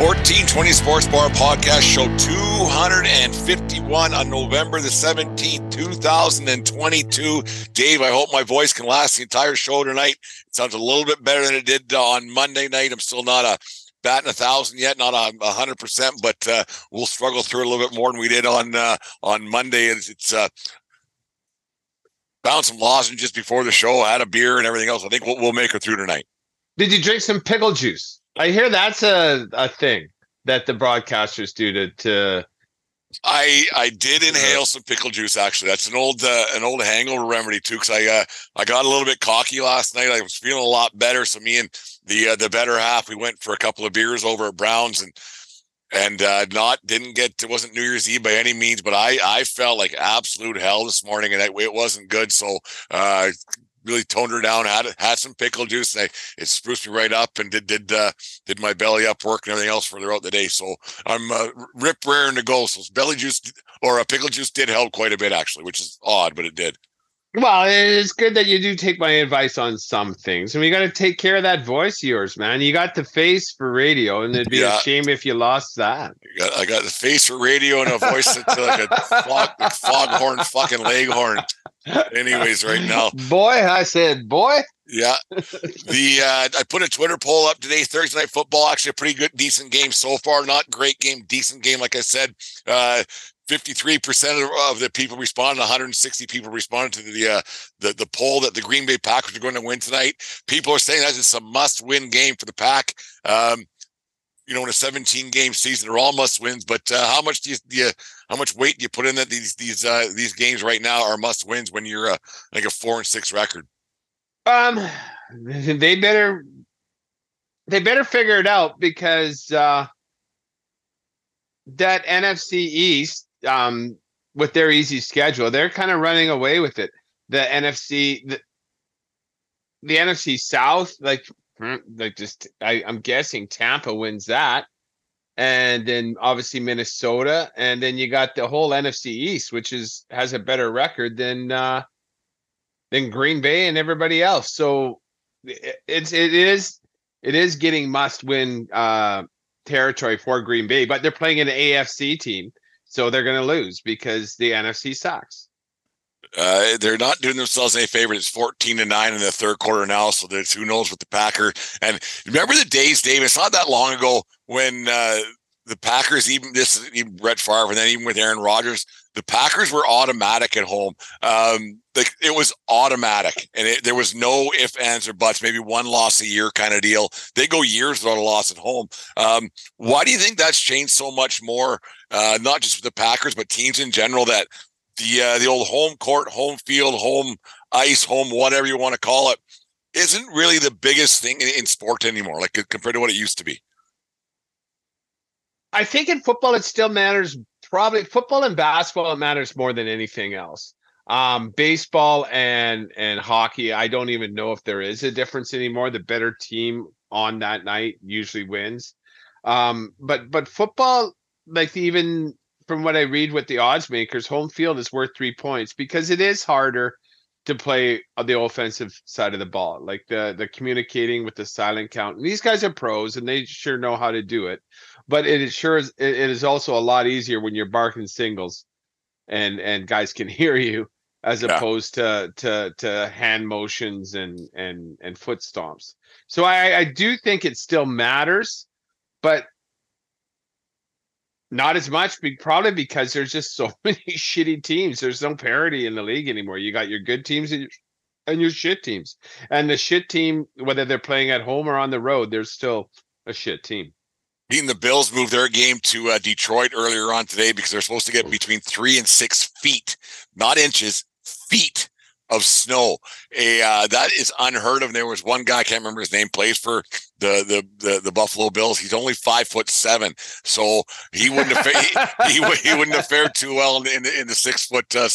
1420 Sports Bar Podcast Show 251 on November the 17th, 2022. Dave, I hope my voice can last the entire show tonight. It sounds a little bit better than it did on Monday night. I'm still not a batting a thousand yet, not a hundred percent, but uh, we'll struggle through a little bit more than we did on uh, on Monday. It's, it's uh, found some lozenges before the show, had a beer and everything else. I think we'll, we'll make it through tonight. Did you drink some pickle juice? I hear that's a, a thing that the broadcasters do to, to I I did inhale some pickle juice. Actually, that's an old uh, an old hangover remedy too. Because I uh, I got a little bit cocky last night. I was feeling a lot better. So me and the uh, the better half, we went for a couple of beers over at Browns and and uh, not didn't get it wasn't New Year's Eve by any means, but I I felt like absolute hell this morning, and it, it wasn't good. So uh, really toned her down. Had had some pickle juice, and I, it spruced me right up, and did did uh, did my belly up work and everything else for throughout the day. So I'm uh, rip raring to go. So belly juice or a pickle juice did help quite a bit actually, which is odd, but it did. Well, it's good that you do take my advice on some things. And we got to take care of that voice of yours, man. You got the face for radio, and it'd be yeah. a shame if you lost that. Got, I got the face for radio and a voice that's like a fog, foghorn fucking leghorn. Anyways, right now. Boy, I said, boy. Yeah. The uh, I put a Twitter poll up today. Thursday night football, actually a pretty good, decent game so far. Not great game, decent game, like I said. Uh, 53% of the people responded 160 people responded to the uh, the the poll that the Green Bay Packers are going to win tonight people are saying that it's a must win game for the pack um, you know in a 17 game season they're all must wins but uh, how much do you, do you, how much weight do you put in that these these uh, these games right now are must wins when you're uh, like a 4 and 6 record um they better they better figure it out because uh that NFC East um, with their easy schedule. They're kind of running away with it. The NFC, the, the NFC South, like like just I, I'm guessing Tampa wins that, and then obviously Minnesota, and then you got the whole NFC East, which is has a better record than uh, than Green Bay and everybody else. So it's it is it is getting must win uh, territory for Green Bay, but they're playing an AFC team so they're to lose because the NFC sucks. Uh, they're not doing themselves any favor. It's 14 to 9 in the third quarter now. So there's who knows what the Packer. And remember the days, Dave, it's not that long ago when uh, the Packers, even this, even Brett Favre, and then even with Aaron Rodgers, the Packers were automatic at home. Um, like it was automatic, and it, there was no if, ands, or buts. Maybe one loss a year kind of deal. They go years without a loss at home. Um, why do you think that's changed so much more? Uh, not just with the Packers, but teams in general. That the uh, the old home court, home field, home ice, home whatever you want to call it, isn't really the biggest thing in, in sport anymore. Like compared to what it used to be. I think in football it still matters. Probably football and basketball it matters more than anything else. Um, baseball and and hockey, I don't even know if there is a difference anymore. The better team on that night usually wins. Um, but but football, like even from what I read with the odds makers, home field is worth three points because it is harder to play on the offensive side of the ball, like the the communicating with the silent count. And these guys are pros and they sure know how to do it but it is sure is it is also a lot easier when you're barking singles and and guys can hear you as yeah. opposed to to to hand motions and and and foot stomps so i i do think it still matters but Not as much, probably because there's just so many shitty teams. There's no parity in the league anymore. You got your good teams and your, and your shit teams. And the shit team, whether they're playing at home or on the road, there's still a shit team. Even the Bills moved their game to uh, Detroit earlier on today because they're supposed to get between three and six feet, not inches, feet of snow. A uh, that is unheard of. There was one guy, I can't remember his name, plays for the the the, the Buffalo Bills. He's only five foot seven, so he wouldn't have he, he, he, wouldn't have fared too well in the, in the six foot uh,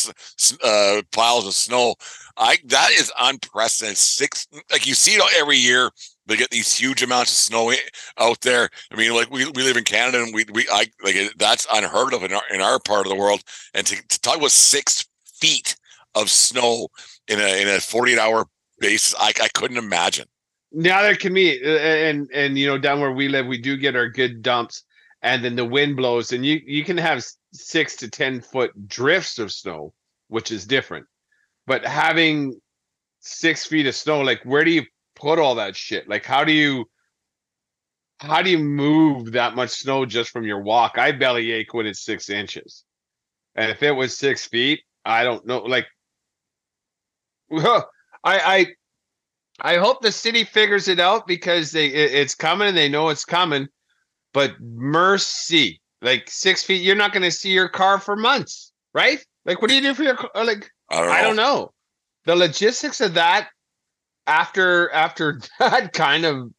uh, piles of snow. I that is unprecedented. Six like you see it every year. They get these huge amounts of snow out there. I mean, like we, we live in Canada and we we I like that's unheard of in our in our part of the world. And to, to talk about six feet of snow in a in a 48 hour basis. I, I couldn't imagine. Now there can be uh, uh, and and you know down where we live, we do get our good dumps, and then the wind blows, and you you can have six to ten foot drifts of snow, which is different. But having six feet of snow, like where do you put all that shit? Like how do you how do you move that much snow just from your walk? I belly ache when it's six inches. And if it was six feet, I don't know. Like I I I hope the city figures it out because they it, it's coming. And they know it's coming, but mercy, like six feet, you're not going to see your car for months, right? Like, what do you do for your car? Like, I don't, I don't know. The logistics of that after after that kind of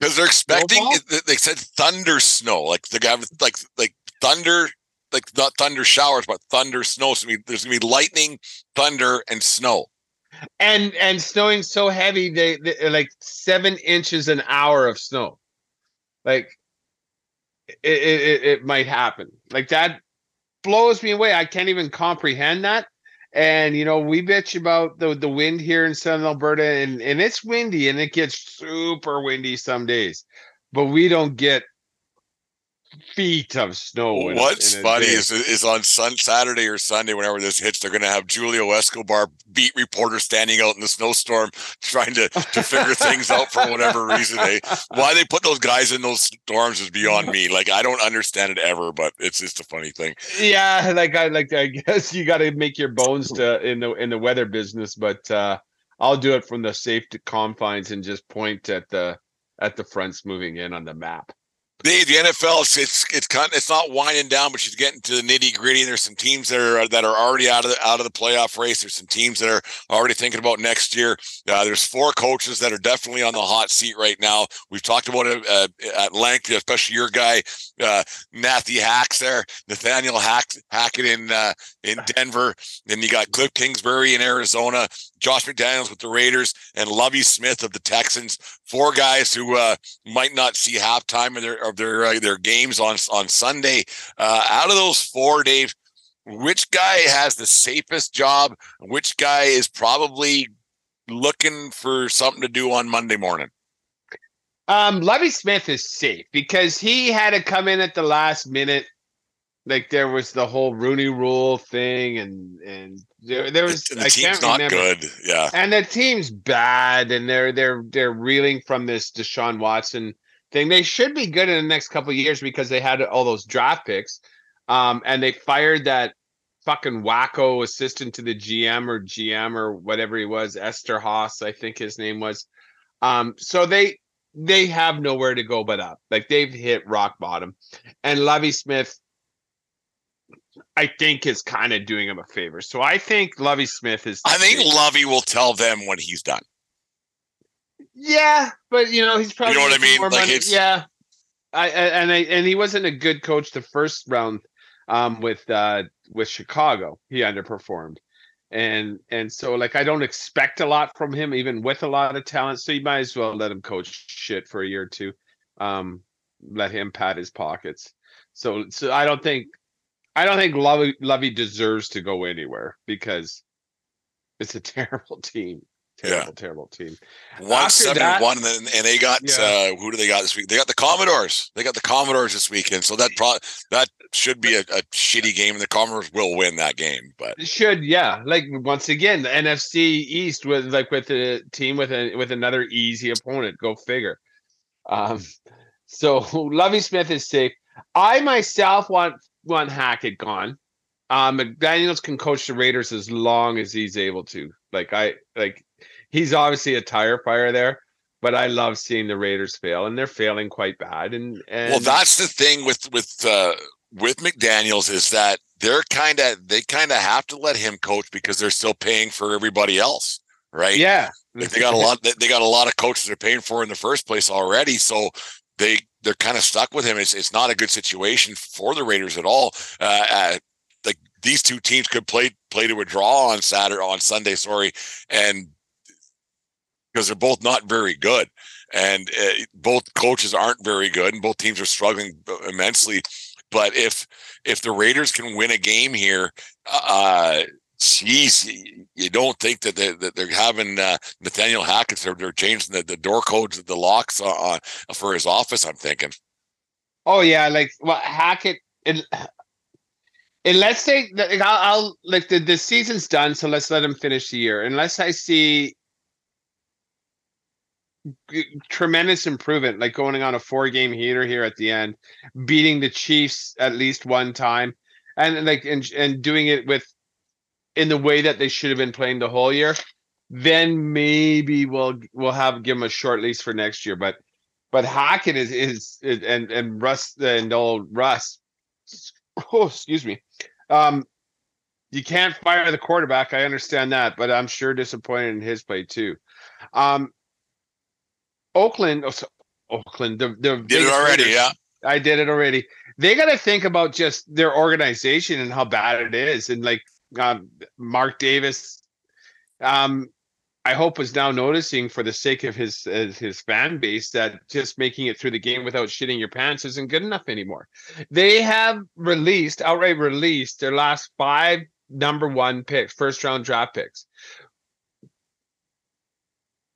because they're expecting they said thunder snow, like the guy like like thunder like not thunder showers, but thunder snow. So there's gonna be lightning, thunder, and snow. And and snowing so heavy, they, they like seven inches an hour of snow. Like it, it, it might happen. Like that blows me away. I can't even comprehend that. And you know, we bitch about the the wind here in southern Alberta, and and it's windy, and it gets super windy some days, but we don't get feet of snow. What's funny is is on Sun Saturday or Sunday, whenever this hits, they're going to have Julio Escobar, beat reporter, standing out in the snowstorm, trying to to figure things out for whatever reason. They why they put those guys in those storms is beyond me. Like I don't understand it ever, but it's just a funny thing. Yeah, like I like I guess you got to make your bones to in the in the weather business, but uh I'll do it from the safe confines and just point at the at the fronts moving in on the map the, the NFL it's it's it's, it's not winding down, but she's getting to the nitty gritty. And there's some teams that are that are already out of the out of the playoff race. There's some teams that are already thinking about next year. Uh, there's four coaches that are definitely on the hot seat right now. We've talked about it uh, at length, especially your guy uh, Hacks there, Nathaniel Hack Hackett in uh, in Denver. Then you got Cliff Kingsbury in Arizona, Josh McDaniels with the Raiders, and Lovie Smith of the Texans. Four guys who uh, might not see halftime of their of their uh, their games on on Sunday. Uh, out of those four, Dave, which guy has the safest job? Which guy is probably looking for something to do on Monday morning? Um, Lovie Smith is safe because he had to come in at the last minute. Like there was the whole Rooney Rule thing, and and there, there was the, the I team's not remember. good, yeah. And the team's bad, and they're they're they're reeling from this Deshaun Watson thing. They should be good in the next couple years because they had all those draft picks. Um, and they fired that fucking wacko assistant to the GM or GM or whatever he was, Esther Haas, I think his name was. Um, so they they have nowhere to go but up. Like they've hit rock bottom. And Lovie Smith, I think, is kind of doing him a favor. So I think Lovie Smith is. I think Lovie will tell them when he's done. Yeah, but you know he's probably you know what I mean. Like yeah, I, and I and he wasn't a good coach the first round um, with uh, with Chicago. He underperformed, and and so like I don't expect a lot from him, even with a lot of talent. So you might as well let him coach shit for a year or two. Um, let him pat his pockets. So so I don't think I don't think Lovey, Lovie deserves to go anywhere because it's a terrible team terrible, yeah. terrible team. One seven one, and, and they got yeah. uh, who do they got this week? They got the Commanders. They got the Commanders this weekend, so that pro- that should be a, a, shitty game, and the Commanders will win that game. But it should, yeah. Like once again, the NFC East with like with a team with a with another easy opponent. Go figure. Um, so Lovie Smith is safe. I myself want want Hackett gone. Um, McDaniels can coach the Raiders as long as he's able to. Like I like, he's obviously a tire fire there, but I love seeing the Raiders fail, and they're failing quite bad. And, and well, that's the thing with with uh, with McDaniels is that they're kind of they kind of have to let him coach because they're still paying for everybody else, right? Yeah, like they got a lot. They got a lot of coaches they're paying for in the first place already, so they they're kind of stuck with him. It's it's not a good situation for the Raiders at all. Uh, uh, like these two teams could play play to a draw on Saturday on Sunday, sorry, and because they're both not very good, and uh, both coaches aren't very good, and both teams are struggling immensely. But if if the Raiders can win a game here, uh, geez, you don't think that they're, that they're having uh, Nathaniel Hackett, they're, they're changing the, the door codes, the locks on, for his office. I'm thinking. Oh yeah, like well, Hackett. And, and let's say like, I'll, I'll like the, the season's done, so let's let him finish the year. Unless I see tremendous improvement, like going on a four game heater here at the end, beating the Chiefs at least one time, and like and and doing it with in the way that they should have been playing the whole year. Then maybe we'll we'll have give them a short lease for next year. But but Hackett is is, is and and Russ and old Russ. Oh, excuse me. Um, you can't fire the quarterback. I understand that, but I'm sure disappointed in his play too. Um, Oakland, oh, Oakland, the, the did it already, yeah. I did it already. They got to think about just their organization and how bad it is, and like Mark Davis, um, I hope was now noticing for the sake of his uh, his fan base that just making it through the game without shitting your pants isn't good enough anymore. They have released outright released their last five number one picks, first round draft picks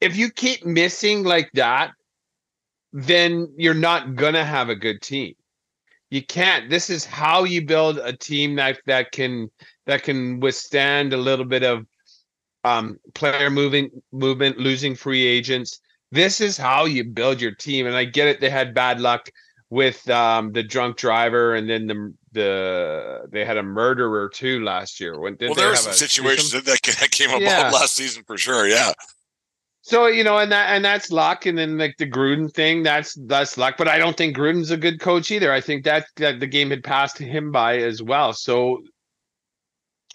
if you keep missing like that, then you're not gonna have a good team. You can't. This is how you build a team that that can that can withstand a little bit of um, player moving movement, losing free agents. This is how you build your team. And I get it; they had bad luck with um, the drunk driver, and then the the they had a murderer too last year. When well, there were some situations that, that came up yeah. last season for sure. Yeah, so you know, and that and that's luck, and then like the Gruden thing, that's that's luck. But I don't think Gruden's a good coach either. I think that that the game had passed him by as well. So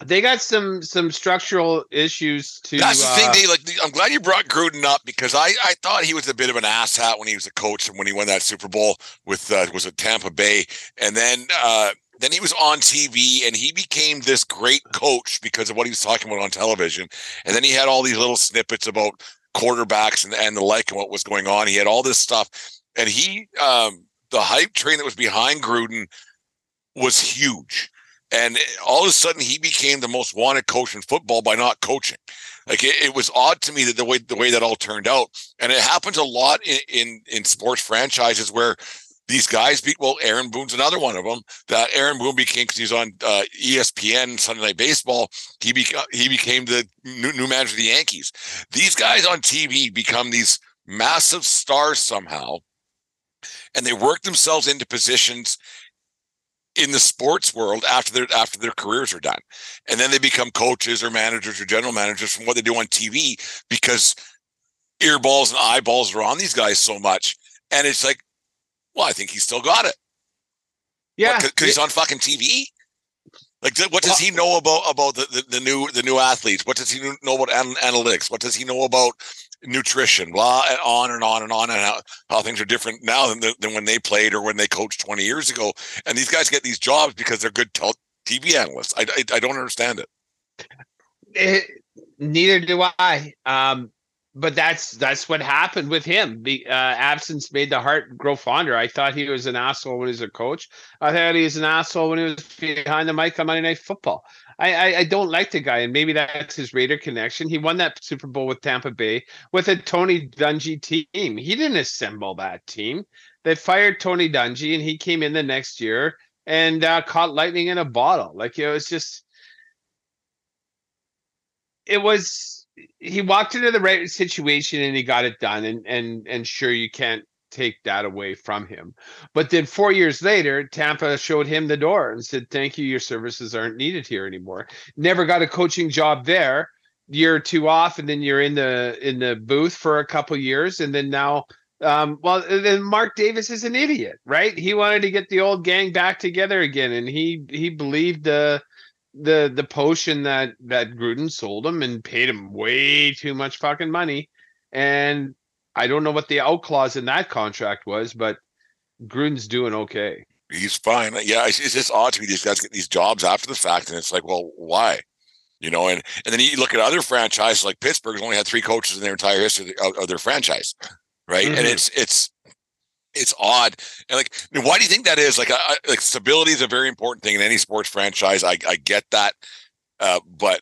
they got some some structural issues to. That's the uh, thing. They like. I'm glad you brought Gruden up because I I thought he was a bit of an asshat when he was a coach and when he won that Super Bowl with uh, was it Tampa Bay, and then. uh then he was on TV and he became this great coach because of what he was talking about on television. And then he had all these little snippets about quarterbacks and, and the like and what was going on. He had all this stuff. And he, um, the hype train that was behind Gruden was huge. And all of a sudden, he became the most wanted coach in football by not coaching. Like it, it was odd to me that the way the way that all turned out, and it happens a lot in in, in sports franchises where these guys beat well aaron boone's another one of them that aaron boone became because he's on uh, espn sunday night baseball he, beca- he became the new, new manager of the yankees. These guys on tv become these massive stars somehow and they work themselves into positions in the sports world after their after their careers are done. And then they become coaches or managers or general managers from what they do on tv because earballs and eyeballs are on these guys so much. And it's like well, I think he's still got it. Yeah, because he's on fucking TV. Like, what does he know about about the, the, the, new the new athletes? What does he know about analytics? What does he know about nutrition? Blah, and on and on and on, and how, how things are different now than, the, than when they played or when they coached twenty years ago. And these guys get these jobs because they're good TV analysts. I, I, I don't understand it. it. Neither do I. Um, but that's that's what happened with him. The uh, absence made the heart grow fonder. I thought he was an asshole when he was a coach. I thought he was an asshole when he was behind the mic on Monday Night Football. I, I, I don't like the guy, and maybe that's his Raider connection. He won that Super Bowl with Tampa Bay with a Tony Dungy team. He didn't assemble that team. They fired Tony Dungy, and he came in the next year and uh, caught lightning in a bottle. Like it was just, it was he walked into the right situation and he got it done. And and and sure, you can't take that away from him. But then four years later, Tampa showed him the door and said, "Thank you, your services aren't needed here anymore." Never got a coaching job there. Year two off, and then you're in the in the booth for a couple years, and then now um, well, then Mark Davis is an idiot, right? He wanted to get the old gang back together again, and he he believed the the the potion that that Gruden sold him and paid him way too much fucking money. And I don't know what the out clause in that contract was, but Gruden's doing okay. He's fine. Yeah, it's, it's just odd to me. These guys get these jobs after the fact, and it's like, well, why? You know, and and then you look at other franchises like Pittsburgh's only had three coaches in their entire history of, of their franchise right? Mm-hmm. And it's it's it's odd. And like, why do you think that is? Like, I, like stability is a very important thing in any sports franchise. I I get that, uh, but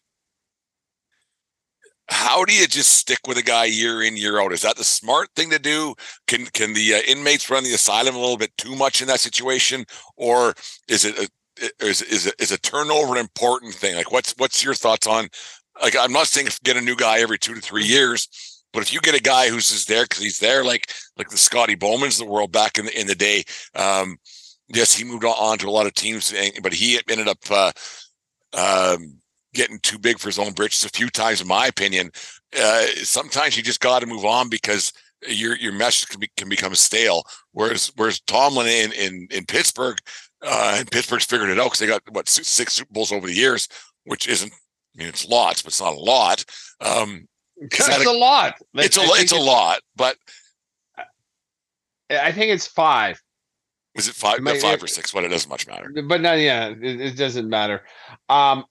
how do you just stick with a guy year in year out? Is that the smart thing to do? Can can the uh, inmates run the asylum a little bit too much in that situation, or is it a, is is a, is a turnover an important thing? Like, what's what's your thoughts on? Like, I'm not saying get a new guy every two to three years, but if you get a guy who's just there because he's there, like like the Scotty Bowmans the world back in the in the day, um, yes, he moved on to a lot of teams, but he ended up uh, um, getting too big for his own britches a few times, in my opinion. Uh, sometimes you just got to move on because your your message can, be, can become stale. Whereas whereas Tomlin in in, in Pittsburgh, uh, and Pittsburgh's figured it out because they got what six Super Bowls over the years, which isn't. I mean, it's lots, but it's not a lot. Um, it's a, a, lot. It's a it's, it's a lot, but I think it's five. Is it five? It might, five or six? But it doesn't much matter. But no, yeah, it, it doesn't matter. Um,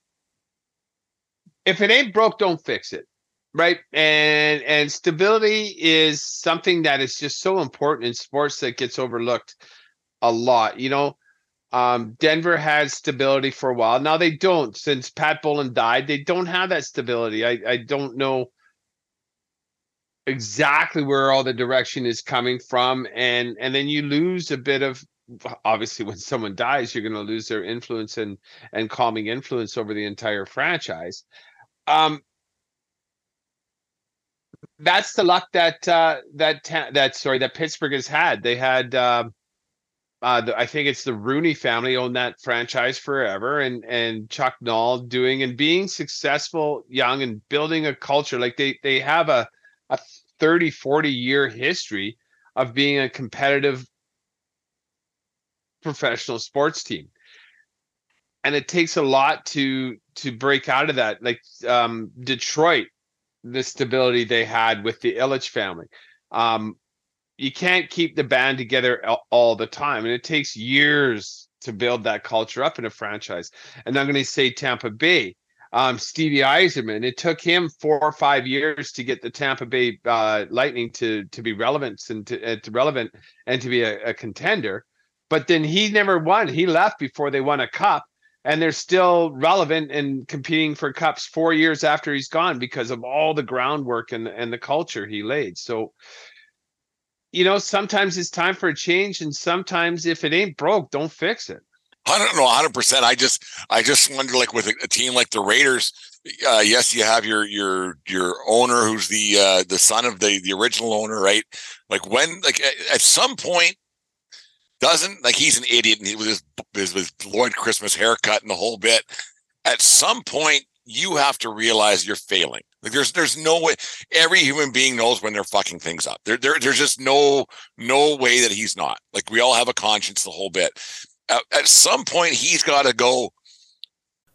if it ain't broke, don't fix it right and and stability is something that is just so important in sports that gets overlooked a lot you know um, Denver had stability for a while. Now they don't since Pat Bowlen died. They don't have that stability. I, I don't know exactly where all the direction is coming from and and then you lose a bit of obviously when someone dies you're going to lose their influence and and calming influence over the entire franchise. Um that's the luck that uh that ta- that sorry that Pittsburgh has had. They had uh, uh the, I think it's the Rooney family owned that franchise forever and and Chuck Noll doing and being successful young and building a culture. Like they they have a a 30, 40 year history of being a competitive professional sports team. And it takes a lot to to break out of that. Like um, Detroit, the stability they had with the Ilitch family. Um, you can't keep the band together all the time, and it takes years to build that culture up in a franchise. And I'm going to say Tampa Bay um, Stevie Yzerman. It took him four or five years to get the Tampa Bay uh, Lightning to to be relevant and to, uh, to relevant and to be a, a, contender. But then he never won. He left before they won a cup, and they're still relevant and competing for cups four years after he's gone because of all the groundwork and and the culture he laid. So. You know, sometimes it's time for a change, and sometimes if it ain't broke, don't fix it. I don't know 100%. I just I just wonder like with a, a team like the Raiders, uh, yes, you have your your your owner who's the uh, the son of the the original owner, right? Like when like at some point doesn't like he's an idiot and he was his, his Lloyd Christmas haircut and the whole bit. At some point, you have to realize you're failing. Like there's there's no way every human being knows when they're fucking things up. There, there there's just no no way that he's not. Like we all have a conscience the whole bit at, at some point he's got to go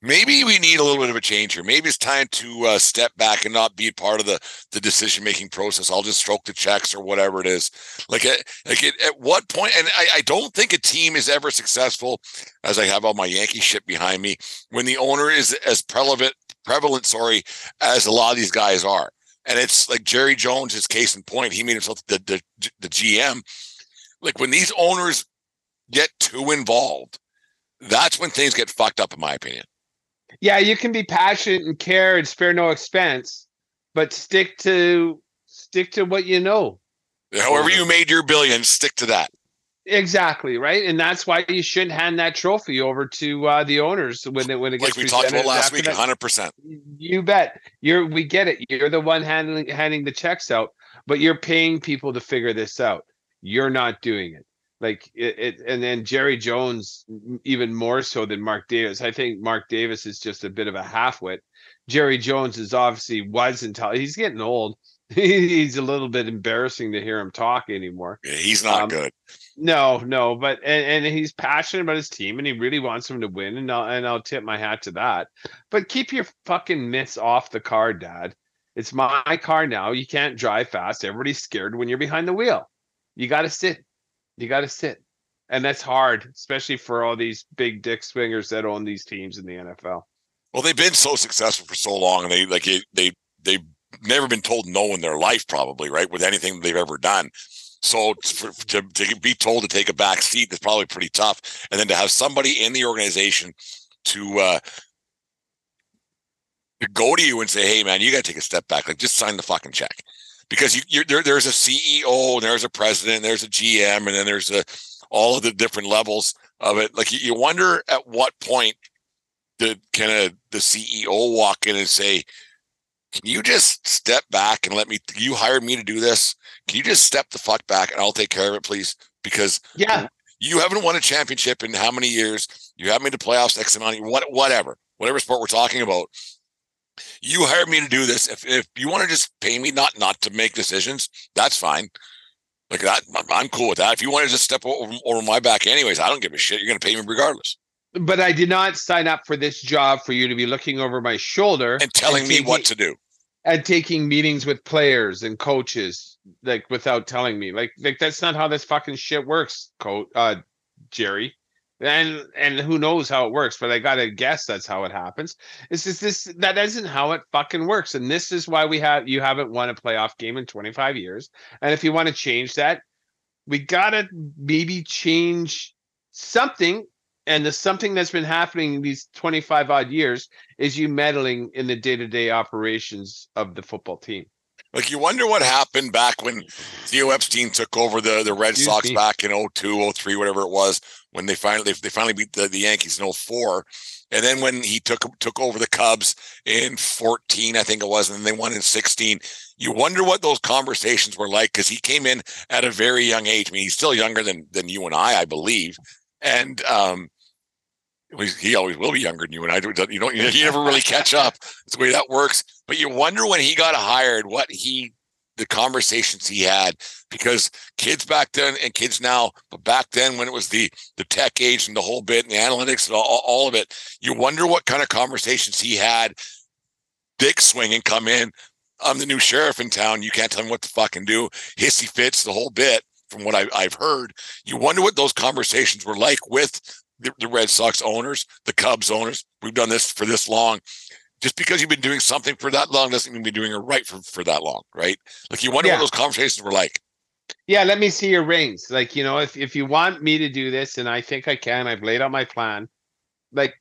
Maybe we need a little bit of a change here. Maybe it's time to uh, step back and not be part of the the decision making process. I'll just stroke the checks or whatever it is. Like, at, like at, at what point? And I, I don't think a team is ever successful, as I have all my Yankee shit behind me, when the owner is as prevalent prevalent, sorry, as a lot of these guys are. And it's like Jerry Jones, his case in point. He made himself the, the the GM. Like when these owners get too involved, that's when things get fucked up, in my opinion. Yeah, you can be passionate and care and spare no expense, but stick to stick to what you know. However, you made your billions, stick to that. Exactly right, and that's why you shouldn't hand that trophy over to uh, the owners when it when it gets like we talked about last week. that. Hundred percent. You bet. You're we get it. You're the one handling handing the checks out, but you're paying people to figure this out. You're not doing it. Like it, it and then Jerry Jones even more so than Mark Davis. I think Mark Davis is just a bit of a halfwit. Jerry Jones is obviously was until he's getting old. he's a little bit embarrassing to hear him talk anymore. Yeah, he's not Um, good. No, no, but and, and he's passionate about his team and he really wants them to win, and I'll and I'll tip my hat to that. But keep your fucking mitts off the car, Dad. It's my car now. You can't drive fast. Everybody's scared when you're behind the wheel. You got to sit. You got to sit, and that's hard, especially for all these big dick swingers that own these teams in the NFL. Well, they've been so successful for so long, and they like they they've never been told no in their life, probably right with anything they've ever done. So for, to to be told to take a back seat is probably pretty tough, and then to have somebody in the organization to uh to go to you and say, "Hey, man, you got to take a step back. Like, just sign the fucking check." Because you, you're there, there's a CEO, and there's a president, and there's a GM, and then there's a all of the different levels of it. Like, you, you wonder at what point the kind of the CEO walk in and say, "Can you just step back and let me? You hired me to do this. Can you just step the fuck back and I'll take care of it, please? Because Yeah, you haven't won a championship in how many years? You haven't made the playoffs X amount. Of, what whatever, whatever sport we're talking about. You hired me to do this. If if you want to just pay me not not to make decisions, that's fine. Like that, I'm- cool with that. If you want to just step over, over my back, anyways, I don't give a shit. You're going to pay me regardless but I did not sign up for this job for you to be looking over my shoulder and telling me taking- what to do. and taking meetings with players and coaches like without telling me like like that's not how this fucking shit works coach uh jerry and and who knows how it works but i gotta guess that's how it happens it's just this that isn't how it fucking works and this is why we have you haven't won a playoff game in 25 years and if you want to change that we gotta maybe change something and the something that's been happening these 25 odd years is you meddling in the day-to-day operations of the football team. Like you wonder what happened back when Theo Epstein took over the, the Red Sox back in 02, 03, whatever it was, when they finally they finally beat the, the Yankees in 04. And then when he took took over the Cubs in 14, I think it was, and then they won in 16. You wonder what those conversations were like because he came in at a very young age. I mean, he's still younger than than you and I, I believe. And um he- always will be younger than you and I. You don't you never really catch up. That's the way that works. But you wonder when he got hired, what he, the conversations he had, because kids back then and kids now, but back then when it was the the tech age and the whole bit and the analytics and all, all of it, you wonder what kind of conversations he had. Dick swing and come in. I'm the new sheriff in town. You can't tell me what to fucking do. Hissy fits the whole bit. From what I, I've heard, you wonder what those conversations were like with the, the Red Sox owners, the Cubs owners. We've done this for this long just because you've been doing something for that long doesn't mean you're doing it right for, for that long, right? Like you wonder Yeah. what those conversations were like. Yeah, let me see your rings. Like, you know, if if you want me to do this, and I think I can, I've laid out my plan. Like,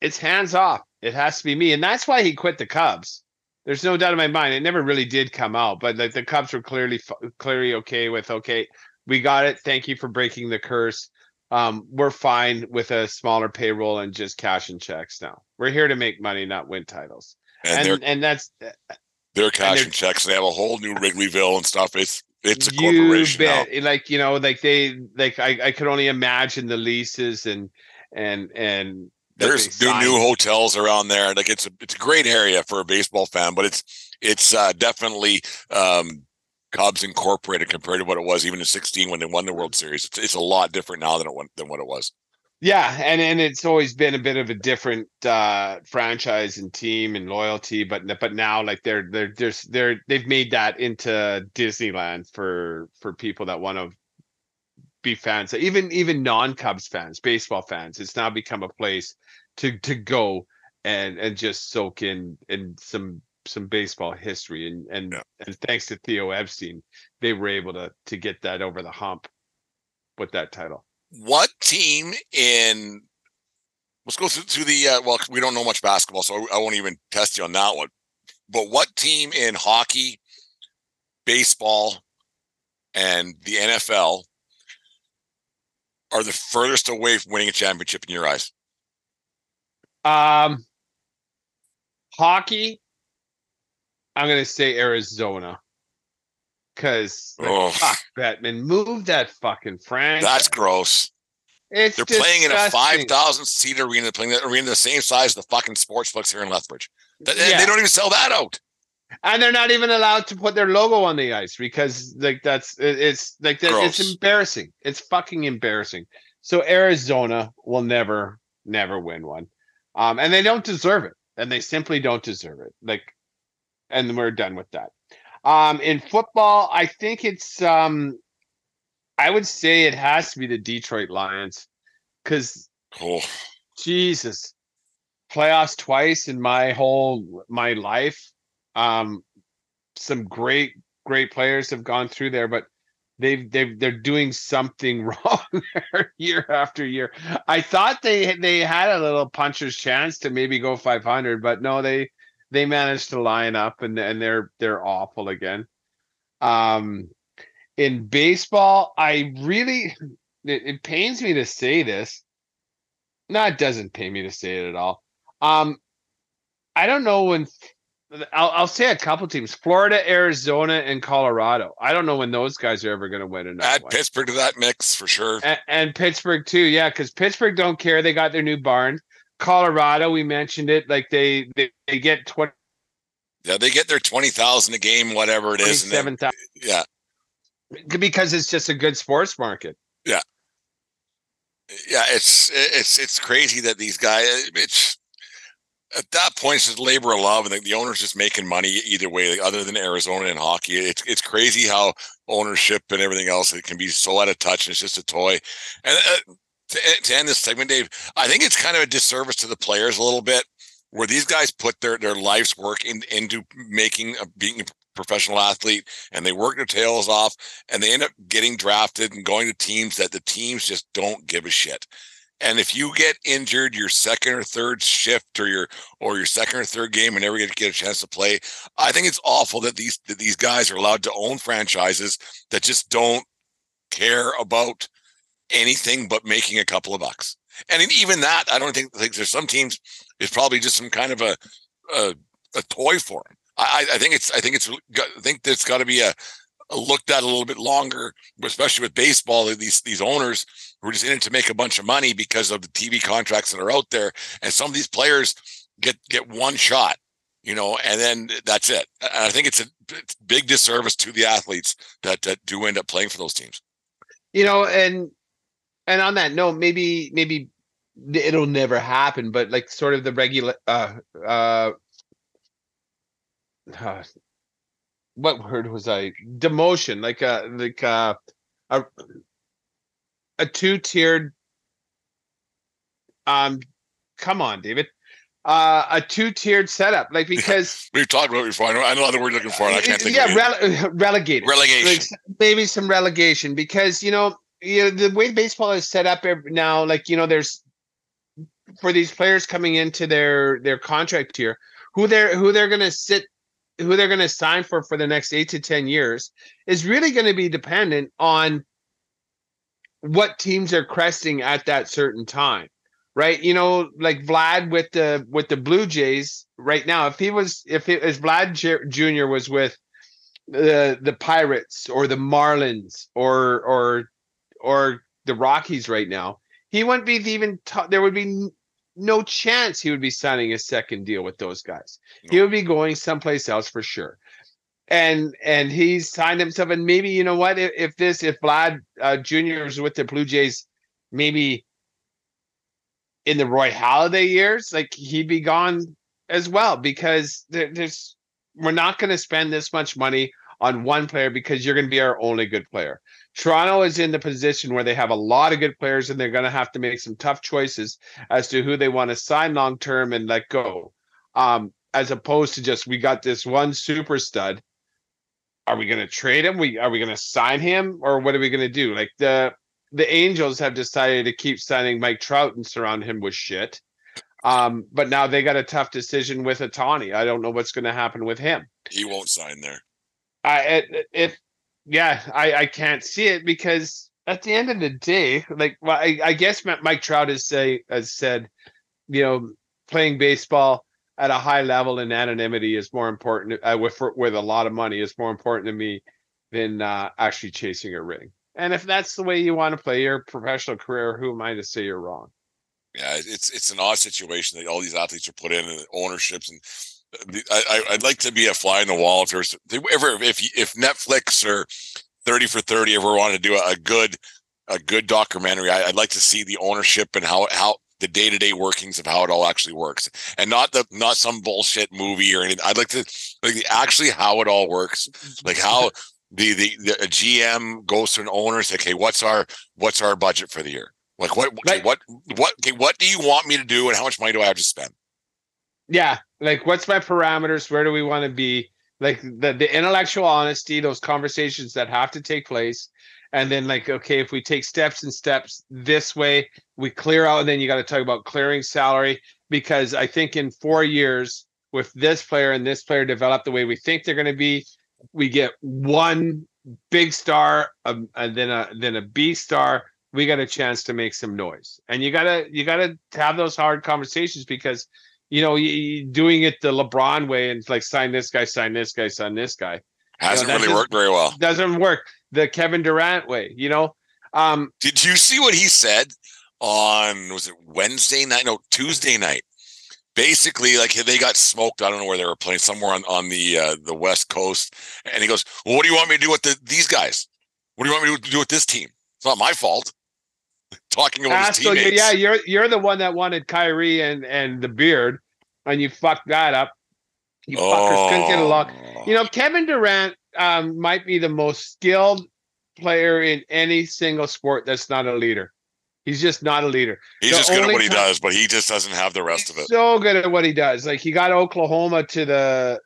it's hands off. It has to be me, and that's why he quit the Cubs. There's no doubt in my mind. It never really did come out, but like the Cubs were clearly clearly okay with okay, we got it. Thank you for breaking the curse. Um, we're fine with a smaller payroll and just cash and checks now. We're here to make money, not win titles. And, And and, that's they're cashing they're- checks. They have a whole new Wrigleyville and stuff. It's it's a corporation now. Like you know, like they like I, I could only imagine the leases and and and There's new, new hotels around there. Like it's a it's a great area for a baseball fan, but it's it's uh, definitely um, Cubs incorporated compared to what it was even in 16 when they won the World Series. It's, it's a lot different now than it went, than what it was. Yeah, and and it's always been a bit of a different uh franchise and team and loyalty, but but now like they're they're just they're they've made that into Disneyland for for people that want to be fans, even even non-Cubs fans, baseball fans. It's now become a place to to go and and just soak in in some some baseball history and and Yeah. and thanks to Theo Epstein, they were able to to get that over the hump with that title. What team in let's go through, through the uh, well, we don't know much basketball, so I won't even test you on that one. But what team in hockey, baseball, and the NFL are the furthest away from winning a championship in your eyes? Um, hockey. I'm gonna say Arizona, because Oh. fuck Bettman, move that fucking franchise. That's gross. it's They're playing in a 5,000 seat arena, playing that arena the same size as the fucking sports books here in Lethbridge. Th- They, Yeah. don't even sell that out. and they're not even allowed to put their logo on the ice because like that's it's like that, it's embarrassing. It's fucking embarrassing. So Arizona will never never win one, um, and they don't deserve it, and they simply don't deserve it. Like, and we're done with that. Um, in football, I think it's um, I would say it has to be the Detroit Lions because Oh, Jesus, playoffs twice in my whole my life. Um, some great great players have gone through there, but they've they've they're doing something wrong year after year. I thought they they had a little puncher's chance to maybe go 500, but no, they they managed to line up and and they're they're awful again. Um, in baseball, I really it, it pains me to say this. No, it doesn't pain me to say it at all. Um, I don't know when. I'll, I'll say a couple teams: Florida, Arizona, and Colorado. I don't know when those guys are ever going to win another add one. Pittsburgh to that mix for sure. And, and Pittsburgh too, yeah, because Pittsburgh don't care. They got their new barn. Colorado, we mentioned it. Like they they, they get twenty Yeah, they get their 20,000 a game, whatever it is. Seven thousand. yeah, because it's just a good sports market. yeah, yeah. it's it's it's crazy that these guys. It's at that point it's just labor of love, and the, the owner's just making money either way, other than Arizona and hockey. It's it's crazy how ownership and everything else it can be so out of touch. And it's just a toy. And uh, to, eh, to end this segment, Dave, I think it's kind of a disservice to the players a little bit, where these guys put their their life's work in, into making a, being a professional athlete, and they work their tails off, and they end up getting drafted and going to teams that the teams just don't give a shit. And if you get injured your second or third shift or your or your second or third game and never get, get a chance to play, I think it's awful that these that these guys are allowed to own franchises that just don't care about anything but making a couple of bucks. And even that, I don't think, think there's some teams it's probably just some kind of a a, a toy for them. I, I think it's I think it's I think there's got to be a, a looked at a little bit longer, especially with baseball. These these owners who are just in it to make a bunch of money because of the TV contracts that are out there, and some of these players get get one shot, you know, and then that's it. And I think it's a it's a big disservice to the athletes that that do end up playing for those teams. You know, and and on that note, maybe maybe it'll never happen, but like sort of the regular uh uh, uh what word was I demotion like uh like uh a a two-tiered um come on David uh a two-tiered setup like because We've talked about it before. I know, I know the word you're looking for. And I can't think yeah rele- relegated Relegation. like maybe some relegation because you know you know the way baseball is set up now like you know there's for these players coming into their their contract here who they're who they're going to sit who they're going to sign for for the next 8 to 10 years is really going to be dependent on what teams are cresting at that certain time right? You know like Vlad with the with the Blue Jays right now if he was if it as Vlad Jr was with the the Pirates or the Marlins or or or the Rockies right now, he wouldn't be even ta- there would be no chance he would be signing a second deal with those guys. He would be going someplace else for sure. And and he's signed himself. And maybe you know what? If, if this, if Vlad uh, Jr. is with the Blue Jays, maybe in the Roy Halladay years, like he'd be gone as well because there, there's we're not going to spend this much money on one player because you're going to be our only good player. Toronto is in the position where they have a lot of good players and they're going to have to make some tough choices as to who they want to sign long term and let go. Um, as opposed to just we got this one super stud. Are we going to trade him? We are we going to sign him or what are we going to do? Like the the Angels have decided to keep signing Mike Trout and surround him with shit. Um, but now they got a tough decision with Ohtani. I don't know what's going to happen with him. He won't sign there. I if yeah, I I can't see it because at the end of the day, like well, I, I guess Mike Trout has say has said, you know, playing baseball at a high level in anonymity is more important uh, with with a lot of money is more important to me than uh, actually chasing a ring. And if that's the way you want to play your professional career, who am I to say you're wrong? Yeah, it's it's an odd situation that all these athletes are put in, and ownerships, and I, I'd like to be a fly in the wall if there's ever if if Netflix or Thirty for Thirty ever wanted to do a good a good documentary, I, would like to see the ownership and how how the day to day workings of how it all actually works, and not the not some bullshit movie or anything. I'd like to like actually how it all works, like how the the, the GM goes to an owner and say, okay, what's our what's our budget for the year? Like what okay, what what okay, what do you want me to do and how much money do I have to spend? Yeah, like what's my parameters? Where do we want to be? Like the the intellectual honesty, those conversations that have to take place. And then like, okay, if we take steps and steps this way, we clear out, and then you got to talk about clearing salary because I think in four years, with this player and this player develop the way we think they're going to be, we get one big star, um, and then a then a B star, we got a chance to make some noise. And you gotta you gotta have those hard conversations because you know doing it the LeBron way and like sign this guy, sign this guy, sign this guy hasn't you know, really worked very well. Doesn't work the Kevin Durant way. You know. Um, Did you see what he said on was it Wednesday night? No, Tuesday night. Basically, like they got smoked. I don't know where they were playing, somewhere on on the uh, the West Coast. And he goes, "Well, what do you want me to do with the, these guys? What do you want me to do with this team? It's not my fault." talking about his teammates. Yeah, you're you're the one that wanted Kyrie and and the beard, and you fucked that up. You oh. fuckers couldn't get along. You know, Kevin Durant um, might be the most skilled player in any single sport that's not a leader. He's just not a leader. He's the just good at what he time, does, but he just doesn't have the rest of it. So good at what he does. Like he got Oklahoma to the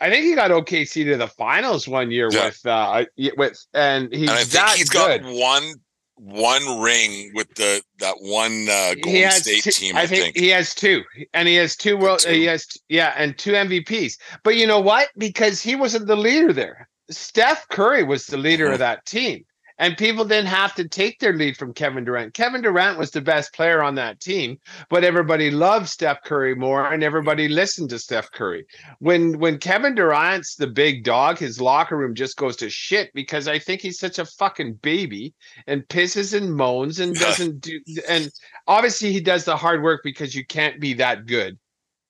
I think he got OKC to the finals one year yeah. with uh with and he's and I think he's good. got one one ring with the that one uh, Golden State two, team. I, I think, think, he has two, and he has two world. Two. He has yeah, and two MVPs. But you know what? Because he wasn't the leader there. Steph Curry was the leader mm-hmm. of that team and people didn't have to take their lead from Kevin Durant. Kevin Durant was the best player on that team, but everybody loved Steph Curry more and everybody listened to Steph Curry. When when Kevin Durant's the big dog, his locker room just goes to shit because I think he's such a fucking baby and pisses and moans and doesn't do and obviously he does the hard work because you can't be that good.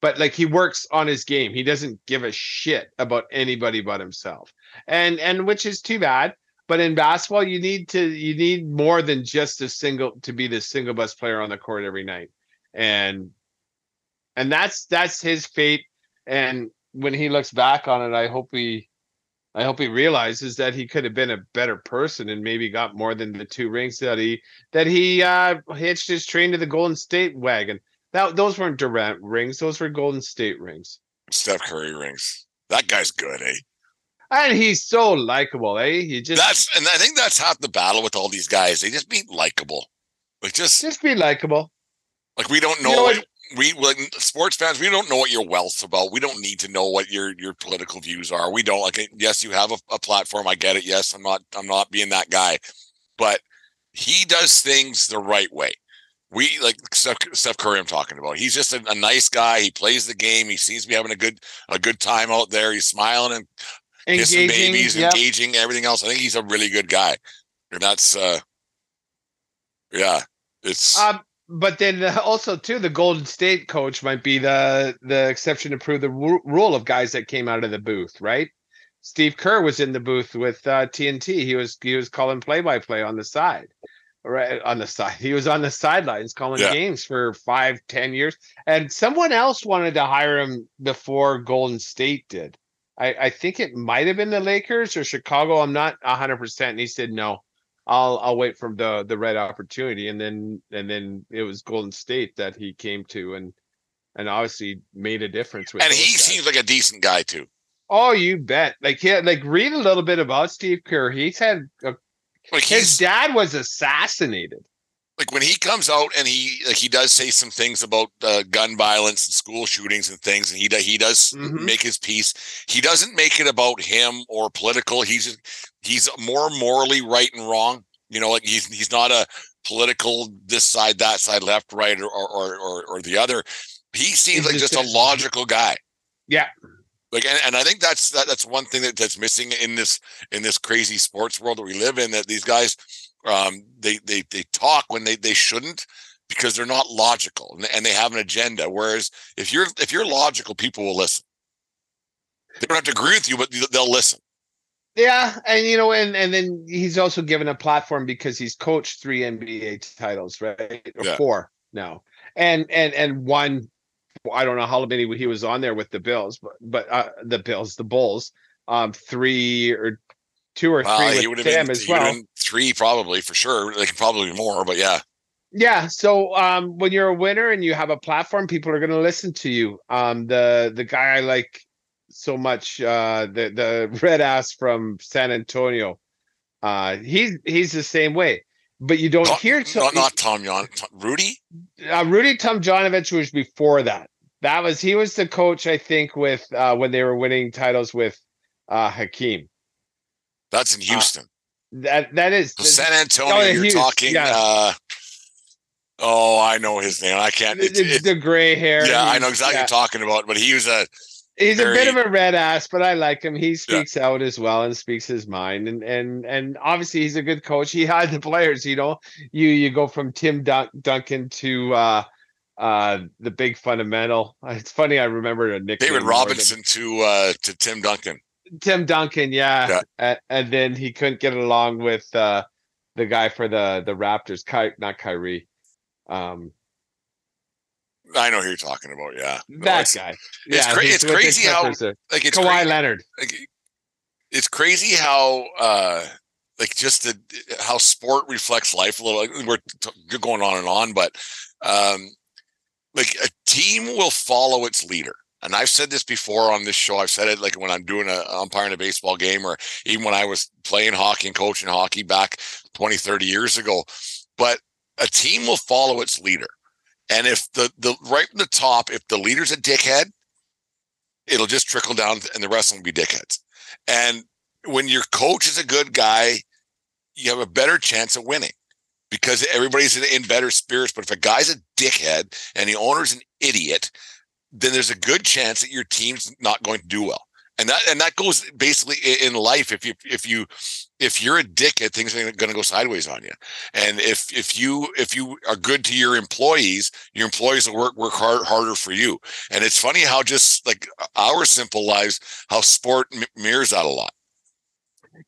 But like he works on his game. He doesn't give a shit about anybody but himself. And and which is too bad but in basketball, you need to you need more than just a single to be the single best player on the court every night, and and that's that's his fate. And when he looks back on it, I hope he I hope he realizes that he could have been a better person and maybe got more than the two rings that he that he uh, hitched his train to the Golden State wagon. That those weren't Durant rings; those were Golden State rings. Steph Curry rings. That guy's good, eh? And he's so likable, eh? He just that's and I think that's half the battle with all these guys. They just be likable, like just just be likable. Like we don't know, you know what, we like sports fans. We don't know what your wealth's about. We don't need to know what your your political views are. We don't like. Yes, you have a, a platform. I get it. Yes, I'm not. I'm not being that guy, but he does things the right way. We like Steph, Steph Curry. I'm talking about. He's just a, a, nice guy. He plays the game. He seems to be having a good a good time out there. He's smiling and kissing babies, yep. engaging, everything else. I think he's a really good guy, and that's uh, yeah, it's. Um, but then also too, the Golden State coach might be the the exception to prove the ru- rule of guys that came out of the booth, right? Steve Kerr was in the booth with uh, TNT. He was he was calling play by play on the side, right on the side. He was on the sidelines calling Yeah. games for five, ten years. And someone else wanted to hire him before Golden State did. I, I think it might have been the Lakers or Chicago. I'm not hundred percent. And he said no. I'll I'll wait for the the right opportunity. And then and then it was Golden State that he came to and and obviously made a difference with and he guys. seems like a decent guy too. Oh, you bet. Like yeah, like read a little bit about Steve Kerr. He's had a, Like his dad was assassinated. Like when he comes out and he like he does say some things about uh, gun violence and school shootings and things, and he does he does Mhm. make his piece. He doesn't make it about him or political. He's he's more morally right and wrong. You know, like he's he's not a political this side that side left right or or or, or the other. He seems like just a- logical guy. Yeah. Like and, and I think that's that, that's one thing that, that's missing in this in this crazy sports world that we live in. That these guys um they they they talk when they they shouldn't because they're not logical and, and they have an agenda. Whereas if you're if you're logical, people will listen. They don't have to agree with you, but they'll listen. Yeah, and you know, and and then he's also given a platform because he's coached three NBA titles, right? Or Yeah. four now, and and and one. I don't know how many he was on there with the Bills, but but uh, the Bills, the Bulls, um, three or two or three with Tim been, as well. three probably for sure. Like probably be more, but yeah. Yeah. So um, when you're a winner and you have a platform, people are going to listen to you. Um, the the guy I like so much, uh, the the red ass from San Antonio, uh, he's he's the same way. But you don't Not, hear so, not, not Tom Tom- Rudy. uh, Rudy Tomjanovich was before that. That was he was the coach I think with uh, when they were winning titles with uh, Hakeem. That's in Houston. That that is So San Antonio, oh, you're Hughes, talking. yeah. uh Oh, I know his name. I can't. it's, the gray hair. yeah, I know exactly yeah. what you're talking about. But he was a He's a bit of a red ass, but I like him. He speaks out as well and speaks his mind, and and and obviously he's a good coach. He had the players, you know. You you go from Tim Dun- Duncan to uh uh the big fundamental. It's funny. I remember a nickname. David than- Robinson to uh to Tim Duncan. Tim Duncan, yeah. Yeah. And, and then he couldn't get along with uh the guy for the the Raptors, Ky- not Kyrie. Um, I know who you're talking about. Yeah, No, that it's- guy. it's cra- it's crazy how- like it's Kawhi Leonard. like, it's crazy how uh like just the how sport reflects life a little. Like, we're t- going on and on, but um like a team will follow its leader. And I've said this before on this show. I've said it like when I'm doing a umpiring a baseball game, or even when I was playing hockey and coaching hockey back 20, 30 years ago. But a team will follow its leader. And if the the right from the top, if the leader's a dickhead, it'll just trickle down and the rest will be dickheads. And when your coach is a good guy, you have a better chance of winning because everybody's in, in better spirits. But if a guy's a dickhead and the owner's an idiot, then there's a good chance that your team's not going to do well. And that and that goes basically in life. If you if you if you're a dickhead, things are going to go sideways on you. And if if you if you are good to your employees, your employees will work work hard harder for you. And it's funny how just like our simple lives, how sport m- mirrors that a lot.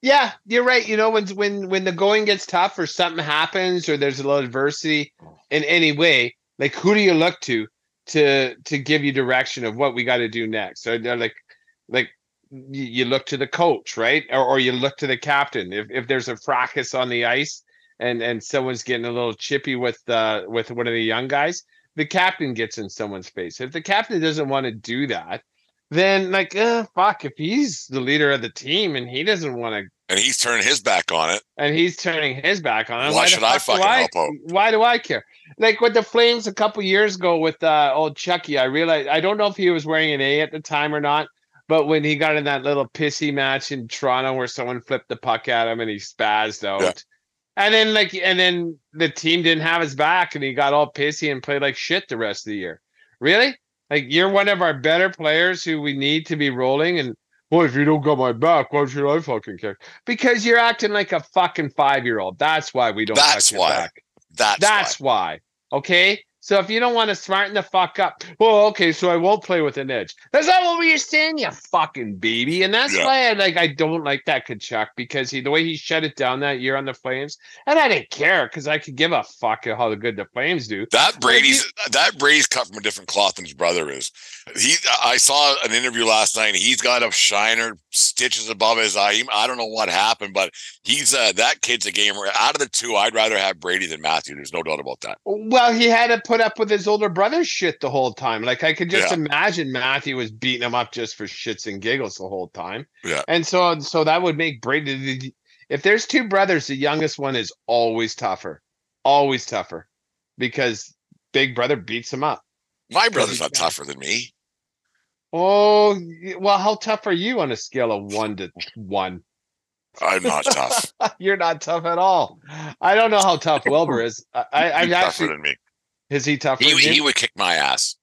Yeah, you're right. You know, when when when the going gets tough or something happens or there's a little adversity oh. in any way, like who do you look to to to give you direction of what we got to do next? So like like you, you look to the coach, right? Or or you look to the captain. If if there's a fracas on the ice and and someone's getting a little chippy with uh with one of the young guys, the captain gets in someone's face. If the captain doesn't want to do that, then like uh, fuck if he's the leader of the team and he doesn't want to And he's turning his back on it. and he's turning his back on it Why the should I fucking help out? why do i care like with the flames a couple years ago with uh old chucky i realized i don't know if he was wearing an a at the time or not but when he got in that little pissy match in toronto where someone flipped the puck at him and he spazzed out Yeah. and then like and then the team didn't have his back and he got all pissy and played like shit the rest of the year really like you're one of our better players who we need to be rolling and well, if you don't got my back, why should I fucking care? Because you're acting like a fucking five year old. That's why we don't. That's why. That's, That's why. why. Okay. So if you don't want to smarten the fuck up, well, okay, so I won't play with an edge. That's not what we were saying, you fucking baby. And that's Yeah. why I like I don't like that Tkachuk because he the way he shut it down that year on the Flames, and I didn't care because I could give a fuck how good the Flames do. That Brady's that Brady's cut from a different cloth than his brother is. He, I saw an interview last night. and He's got a shiner stitches above his eye. I don't know what happened, but he's uh, that kid's a gamer. Out of the two, I'd rather have Brady than Matthew. There's no doubt about that. Well, he had to put up with his older brother's shit the whole time. Like I could just Yeah. imagine Matthew was beating him up just for shits and giggles the whole time. Yeah. And so so that would make Brady if there's two brothers, the youngest one is always tougher. Always tougher. Because big brother beats him up. My brother's not tougher than me. Oh well, how tough are you on a scale of one to one? I'm not tough. You're not tough at all. I don't know how tough Wilbur is. I, I I've He's tougher actually than me. is he tougher? He, he would kick my ass.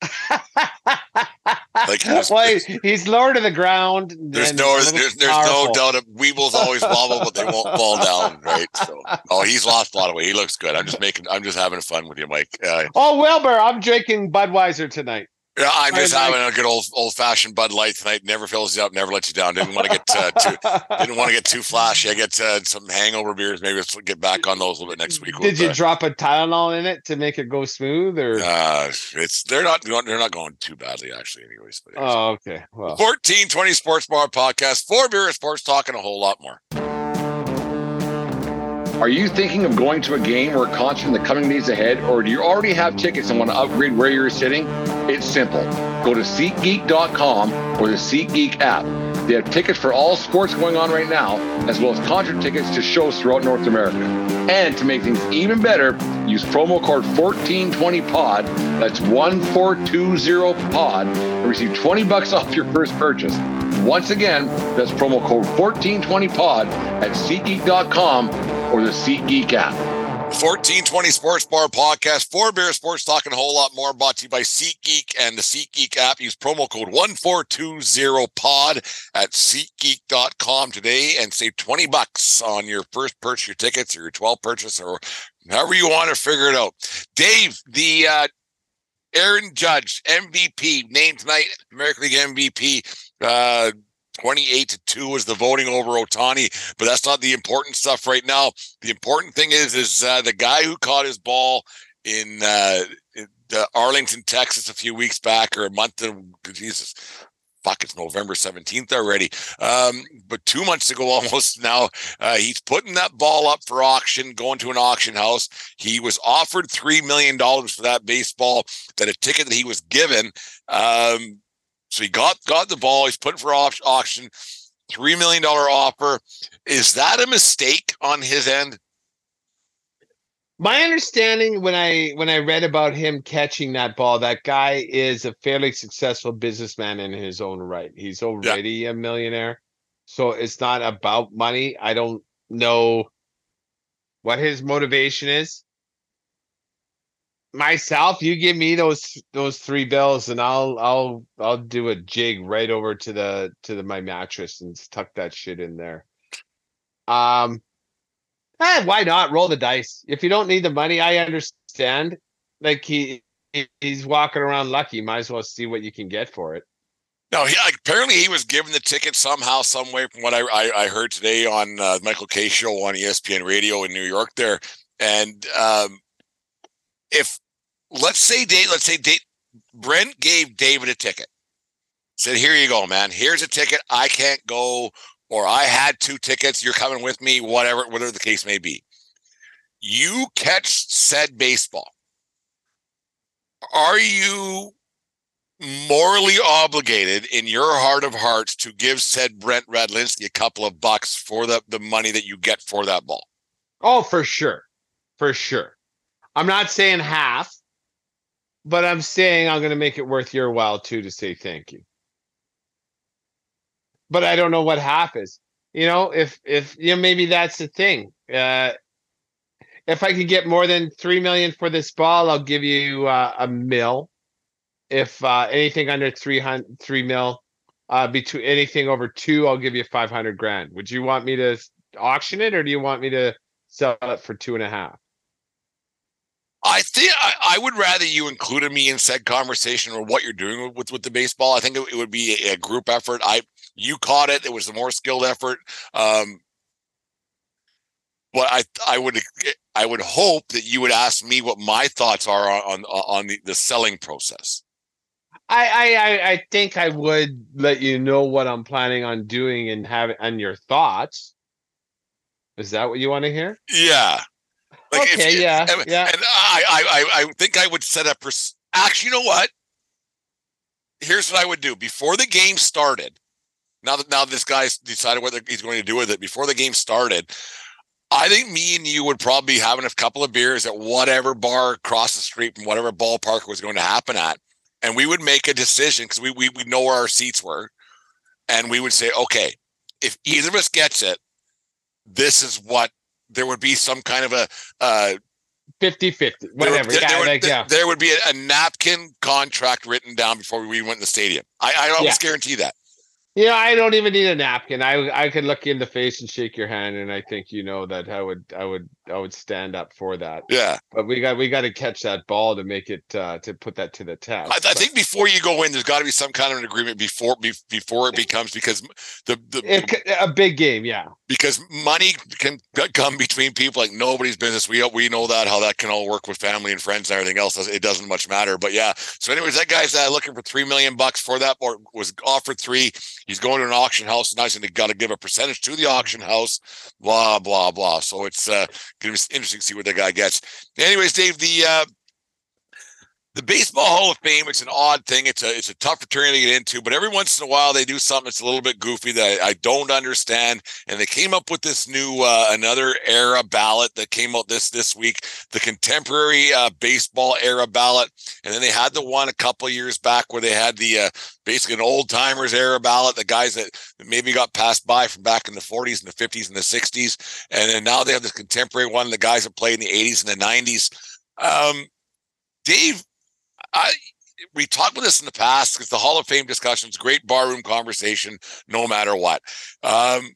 Like, there's- well, he's lower to the ground. There's no, there's, there's no doubt. That Weebles always wobble, but they won't fall down, right? So, oh, he's lost a lot of weight. He looks good. I'm just making, I'm just having fun with you, Mike. Uh, Oh, Wilbur, I'm drinking Budweiser tonight. Yeah, I'm just like- having a good old, old fashioned Bud Light tonight. Never fills you up, never lets you down. Didn't want to get uh, too, didn't want to get too flashy. I get uh, some hangover beers. Maybe let's get back on those a little bit next week. Did you drop a Tylenol in it to make it go smooth, or? uh, it's they're not they're not going too badly actually. Anyways, but anyways. oh, okay. Well, 1420 Sports Bar Podcast, four beer, sports talk, and a whole lot more. Are you thinking of going to a game or a concert in the coming days ahead, or do you already have tickets and want to upgrade where you're sitting? It's simple. Go to SeatGeek.com or the SeatGeek app. They have tickets for all sports going on right now, as well as concert tickets to shows throughout North America. And to make things even better, use promo code 1420POD, that's 1420POD, and receive 20 bucks off your first purchase. Once again, that's promo code 1420POD at SeatGeek.com or the SeatGeek app. 1420 Sports Bar Podcast, four beer, sports talk, and a whole lot more. Brought to you by SeatGeek and the SeatGeek app. Use promo code 1420POD at SeatGeek.com today and save 20 bucks on your first purchase, your tickets, or your 12 purchase, or however you want to figure it out. Dave, the uh, Aaron Judge, MVP, named tonight, American League MVP. Uh, 28 to 2 was the voting over Ohtani, but that's not the important stuff right now. The important thing is, is uh, the guy who caught his ball in uh, in, Arlington, Texas, a few weeks back, or a month. And Jesus, fuck, it's November seventeenth already. Um, but two months ago, almost now, uh, he's putting that ball up for auction, going to an auction house. He was offered three million dollars for that baseball. That a ticket that he was given. Um, so he got got the ball. He's put for au- auction. Three million dollar offer. Is that a mistake on his end? my understanding when I when I read about him catching that ball, that guy is a fairly successful businessman in his own right. He's already a millionaire, so it's not about money. I don't know what his motivation is. Myself, you give me those those three bills, and I'll I'll I'll do a jig right over to the to the my mattress and tuck that shit in there. Um, Eh, why not roll the dice? If you don't need the money, I understand. Like he, he he's walking around lucky. Might as well see what you can get for it. No, he apparently he was given the ticket somehow, some way, from what I I, I heard today on uh, Michael Kay show on ESPN Radio in New York. There, and um, if let's say Dave, let's say Dave, Brent gave David a ticket, said, "Here you go, man. Here's a ticket. I can't go, or I had two tickets. You're coming with me. Whatever, whatever the case may be. You catch said baseball. Are you?" morally obligated in your heart of hearts to give said Brent Radlinsky a couple of bucks for the, the money that you get for that ball. Oh, for sure, for sure. I'm not saying half, but I'm saying I'm going to make it worth your while too to say thank you. But I don't know what half is. You know, if if you know, maybe that's the thing. Uh, if I could get more than three million for this ball, I'll give you uh, a mill. If uh, anything under three hundred three mil, uh, between anything over two, I'll give you five hundred grand. Would you want me to auction it, or do you want me to sell it for two and a half? I think I, I, would rather you included me in said conversation or what you're doing with with the baseball. I think it, it would be a, a, group effort. I you caught it. It was a more skilled effort. Um, but I I would I would hope that you would ask me what my thoughts are on on, on the, the selling process. I, I I think I would let you know what I'm planning on doing and have and your thoughts. Is that what you want to hear? Yeah. Like okay. If, yeah. And, yeah. And I, I I think I would set up. Pers- Actually, you know what? Here's what I would do before the game started. Now that now this guy's decided what he's going to do with it before the game started. I think me and you would probably be having a couple of beers at whatever bar across the street from whatever ballpark was going to happen at and we would make a decision because we, we we know where our seats were, and we would say, okay, if either of us gets it, this is what there would be some kind of a uh 50 50 whatever there, yeah, there, would, like, yeah. there would be a, a, napkin contract written down before we went in the stadium i, I almost yeah. guarantee that yeah, I don't even need a napkin. I I could look you in the face and shake your hand, and I think you know that I would I would I would stand up for that. Yeah, but we got we got to catch that ball to make it uh, to put that to the test. I, I think before you go in, there's got to be some kind of an agreement before before it becomes because the the, it, a big game, yeah. Because money can come between people like nobody's business. We we know that how that can all work with family and friends and everything else. It doesn't much matter. But yeah. So anyways, that guy's uh, looking for three million bucks for that, or was offered three he's going to an auction house and he's going to got to give a percentage to the auction house blah blah blah so it's uh to be interesting to see what the guy gets. Anyways dave the uh the Baseball Hall of Fame, it's an odd thing. It's a it's a tough fraternity to get into, but every once in a while they do something that's a little bit goofy that I, I don't understand. And they came up with this new uh, another era ballot that came out this this week, the contemporary uh, baseball era ballot. And then they had the one a couple years back where they had the uh, basically an old timers era ballot, the guys that maybe got passed by from back in the 40s and the 50s and the 60s. And then now they have this contemporary one, the guys that played in the 80s and the 90s. Um, Dave, I we talked about this in the past because the Hall of Fame discussions, great barroom conversation, no matter what. Um,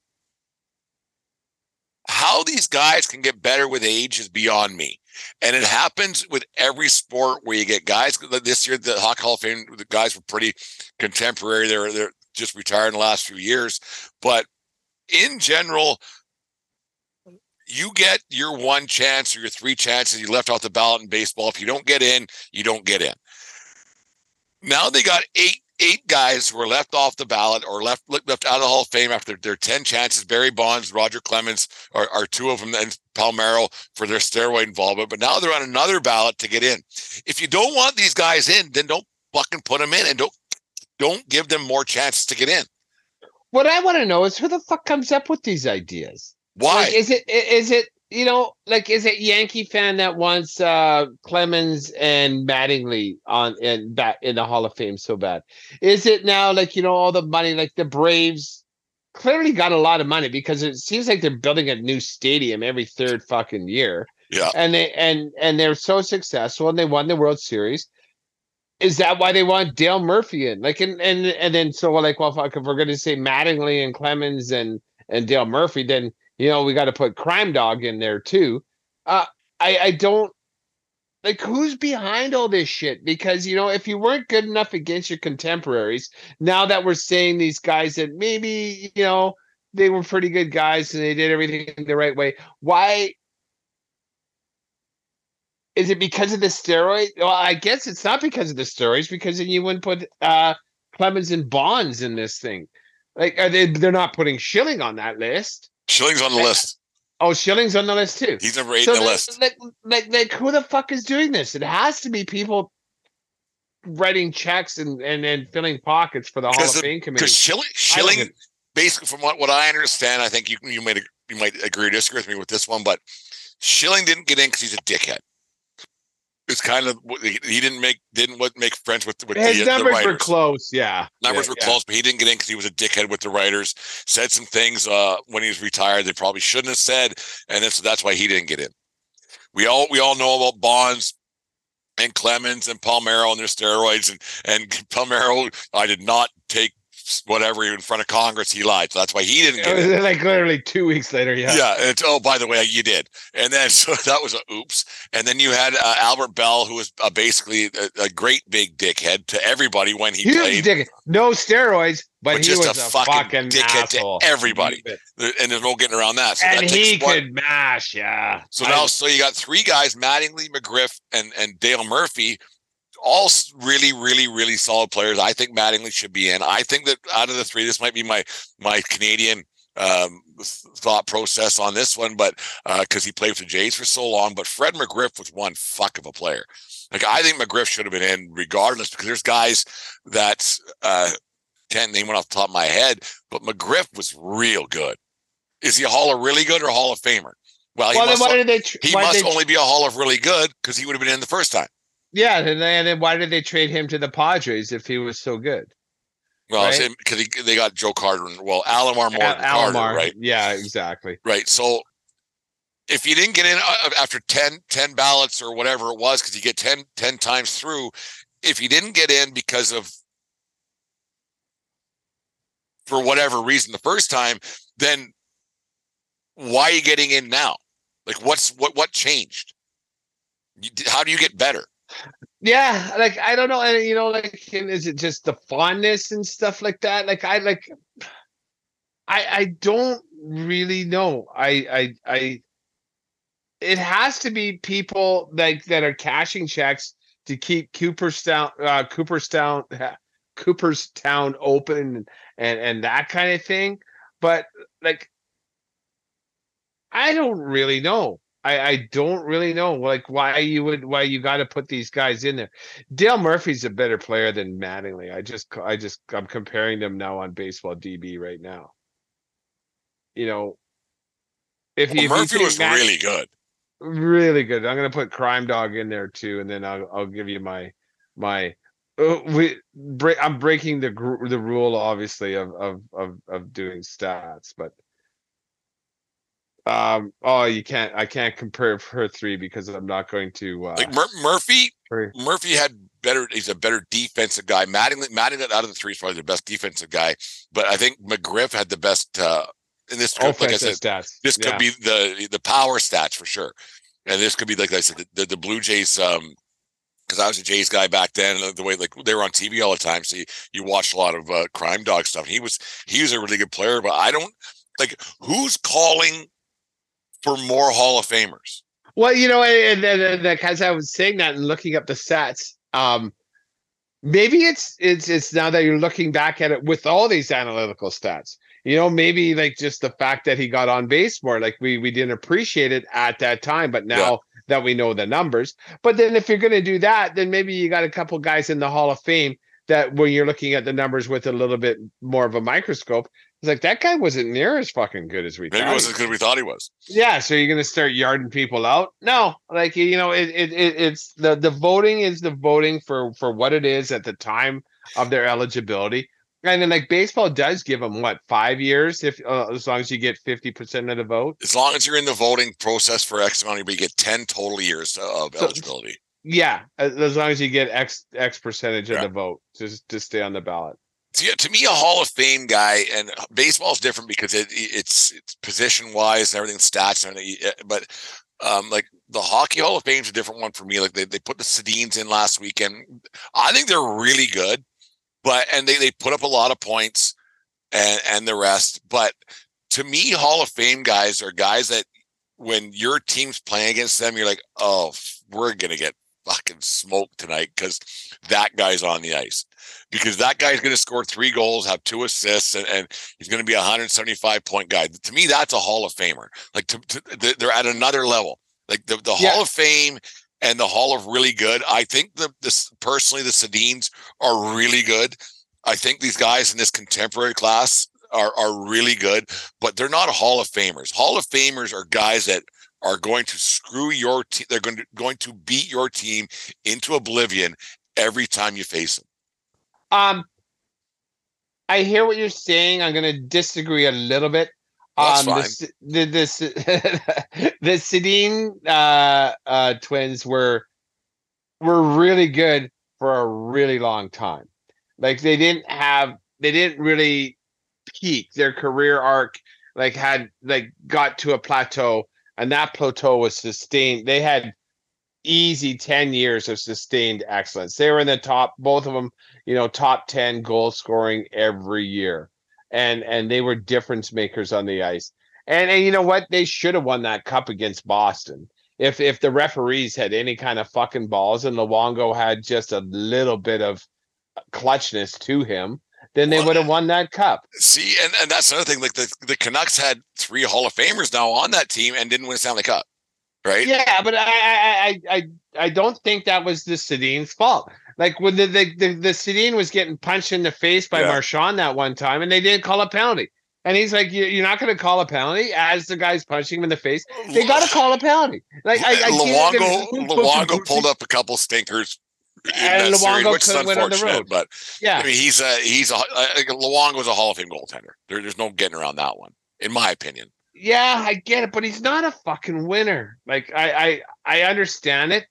how these guys can get better with age is beyond me. And it happens with every sport where you get guys. This year, the Hockey Hall of Fame, the guys were pretty contemporary. They're they're just retired in the last few years, but in general, you get your one chance or your three chances. You left off the ballot in baseball. If you don't get in, you don't get in. Now they got eight eight guys who were left off the ballot or left left out of the Hall of Fame after their 10 chances. Barry Bonds, Roger Clemens are, are two of them, and Palmeiro for their steroid involvement. But now they're on another ballot to get in. If you don't want these guys in, then don't fucking put them in and don't don't give them more chances to get in. What I want to know is who the fuck comes up with these ideas? Why? Like, is it is it you know, like is it Yankee fan that wants uh Clemens and Mattingly on in back in the Hall of Fame so bad? Is it now like you know all the money like the Braves clearly got a lot of money because it seems like they're building a new stadium every third fucking year. Yeah. And they and and they're so successful and they won the World Series. Is that why they want Dale Murphy in? Like and and and then so we're like, well, fuck, if we're gonna say Mattingly and Clemens and and Dale Murphy, then you know, we got to put Crime Dog in there too. Uh, I I don't like who's behind all this shit because you know if you weren't good enough against your contemporaries, now that we're saying these guys that maybe you know they were pretty good guys and they did everything the right way, why? Is it because of the steroid? Well, I guess it's not because of the steroids, because then you wouldn't put uh Clemens and Bonds in this thing. Like, are they? They're not putting Schilling on that list. Schilling's on the list. Oh, Schilling's on the list too. He's number eight so on the, list. Like, like, like, who the fuck is doing this? It has to be people writing checks and and, and filling pockets for the Hall of Fame committee. Because Schilling, Schilling basically, from what, what I understand, I think you you might you might agree or disagree with me with this one, but Schilling didn't get in because he's a dickhead it's kind of he didn't make didn't what make friends with with his the, numbers the were close. Yeah, numbers yeah, were yeah. close, but he didn't get in because he was a dickhead with the writers. Said some things uh, when he was retired they probably shouldn't have said, and that's that's why he didn't get in. We all we all know about Bonds and Clemens and Palmeiro and their steroids and and Palmeiro. I did not take whatever in front of Congress, he lied. So that's why he didn't get It in. was like literally two weeks later. Yeah. Yeah. and it's, oh, by the way, you did. And then so that was a oops. And then you had uh, Albert Belle, who was uh, basically a, a great big dickhead to everybody when he Huge played. dick. No steroids, but, But he just was a a, fucking fucking, dickhead to everybody. and there's no getting around that. So and that he one. could mash, yeah. So I- now, so you got three guys: Mattingly, McGriff, and and Dale Murphy, all really, really, really solid players. I think Mattingly should be in. I think that out of the three, this might be my my Canadian um, thought process on this one, but because he played for the Jays for so long. But Fred McGriff was one fuck of a player. Like I think McGriff should have been in regardless, because there's guys that uh, can't name one off the top of my head, but McGriff was real good. Is he a Hall of really good or a Hall of Famer? Well, he well, must, why did they? Tr- he must only be a Hall of really good because he would have been in the first time. Yeah, and then, and then why did they trade him to the Padres if he was so good? Well, Right. because they got Joe Carter and well, Alomar more Al- than Carter, right? Yeah, exactly. Right. So if you didn't get in uh, after 10, 10 ballots or whatever it was, because you get 10, 10 times through, if you didn't get in because of for whatever reason the first time, then why are you getting in now? Like what's what what changed? How do you get better? Yeah, like I don't know, and you know, like, is it just the fondness and stuff like that? Like I like, I I don't really know. I I I. It has to be people like that are cashing checks to keep Cooperstown, uh, Cooperstown, Cooperstown open and and that kind of thing. But like, I don't really know. I, I don't really know like why you would why you got to put these guys in there. Dale Murphy's a better player than Mattingly. I just I just I'm comparing them now on baseball DB right now. You know, if if Murphy was Matt- really good. really good. I'm gonna put Crime Dog in there too, and then I'll I'll give you my my. Uh, we break. I'm breaking the the rule, obviously, of of of of doing stats, but um. Oh, you can't. I can't compare her three because I'm not going to. Uh, Like Mur- Murphy. Murphy had better. He's a better defensive guy. Mattingly, Mattingly out of the three is probably the best defensive guy. But I think McGriff had the best. uh in this could, like I said, stats. this could yeah. be the the power stats for sure. And this could be like I said, the, the, the Blue Jays. Um, because I was a Jays guy back then, and the way like they were on TV all the time, so you, you watched a lot of uh, crime dog stuff. He was he was a really good player, but I don't like who's calling for more Hall of Famers. Well, you know, and, and, and like as I was saying that and looking up the stats, um, maybe it's it's it's now that you're looking back at it with all these analytical stats. You know, maybe like just the fact that he got on base more, like we we didn't appreciate it at that time, but now that we know the numbers. But then if you're going to do that, then maybe you got a couple guys in the Hall of Fame that when you're looking at the numbers with a little bit more of a microscope, it's like that guy wasn't near as fucking good as we Maybe thought. he wasn't as good as we thought he was. yeah so you're gonna start yarding people out no like you know it, it, it it's the the voting is the voting for for what it is at the time of their eligibility and then like baseball does give them what five years if uh, as long as you get 50% of the vote As long as you're in the voting process for X amount, you get ten total years of So- eligibility. yeah as, long as you get x x percentage of Yeah. the vote just to stay on the ballot to, to me, a Hall of Fame guy, and baseball's different because it, it's it's position wise and everything, stats and everything. But um, like the Hockey Hall of Fame's a different one for me. Like they, they put the Sedins in last weekend. I think they're really good, but and they, they put up a lot of points and and the rest. But to me, Hall of Fame guys are guys that when your team's playing against them, you're like, oh, we're gonna get fucking smoked tonight because that guy's on the ice because that guy's going to score three goals, have two assists, and, and he's going to be a 175 point guy. To me, that's a Hall of Famer. Like to, to, they're at another level. Like the, the Yeah. Hall of Fame and the Hall of really good. I think the this personally the Sedins are really good. I think these guys in this contemporary class are are really good, but they're not Hall of Famers. Hall of Famers are guys that are going to screw your team. They're going to going to beat your team into oblivion every time you face them. um i hear what you're saying i'm gonna disagree a little bit That's um, the, fine. The the S- the Sedin uh, uh, twins were were really good for a really long time. Like they didn't have they didn't really peak their career arc like had like got to a plateau and that plateau was sustained they had easy 10 years of sustained excellence. They were in the top both of them you know top 10 goal scoring every year. And and they were difference makers on the ice. And and you know what? They should have won that cup against boston. If if the referees had any kind of fucking balls and Luongo had just a little bit of uh, clutchness to him then they Well, would have won that cup. See, and, and that's another thing. Like the, the Canucks had three Hall of Famers now on that team and didn't win a Stanley Cup, right? Yeah, but I I I I, don't think that was the Sedin's fault. Like when the the the, the Sedin was getting punched in the face by Yeah. Marchand that one time, and they didn't call a penalty. And he's like, "You- "You're not going to call a penalty?" As the guy's punching him in the face, they got to call a penalty. Like I, I Luongo, Luongo pulled up a couple stinkers in And that series, Luongo which is couldn't win on the unfortunate. But Yeah, I mean, he's a he's a uh, Luongo's a Hall of Fame goaltender. There, there's no getting around that one, in my opinion. Yeah, I get it, but he's not a fucking winner. Like I I I understand it,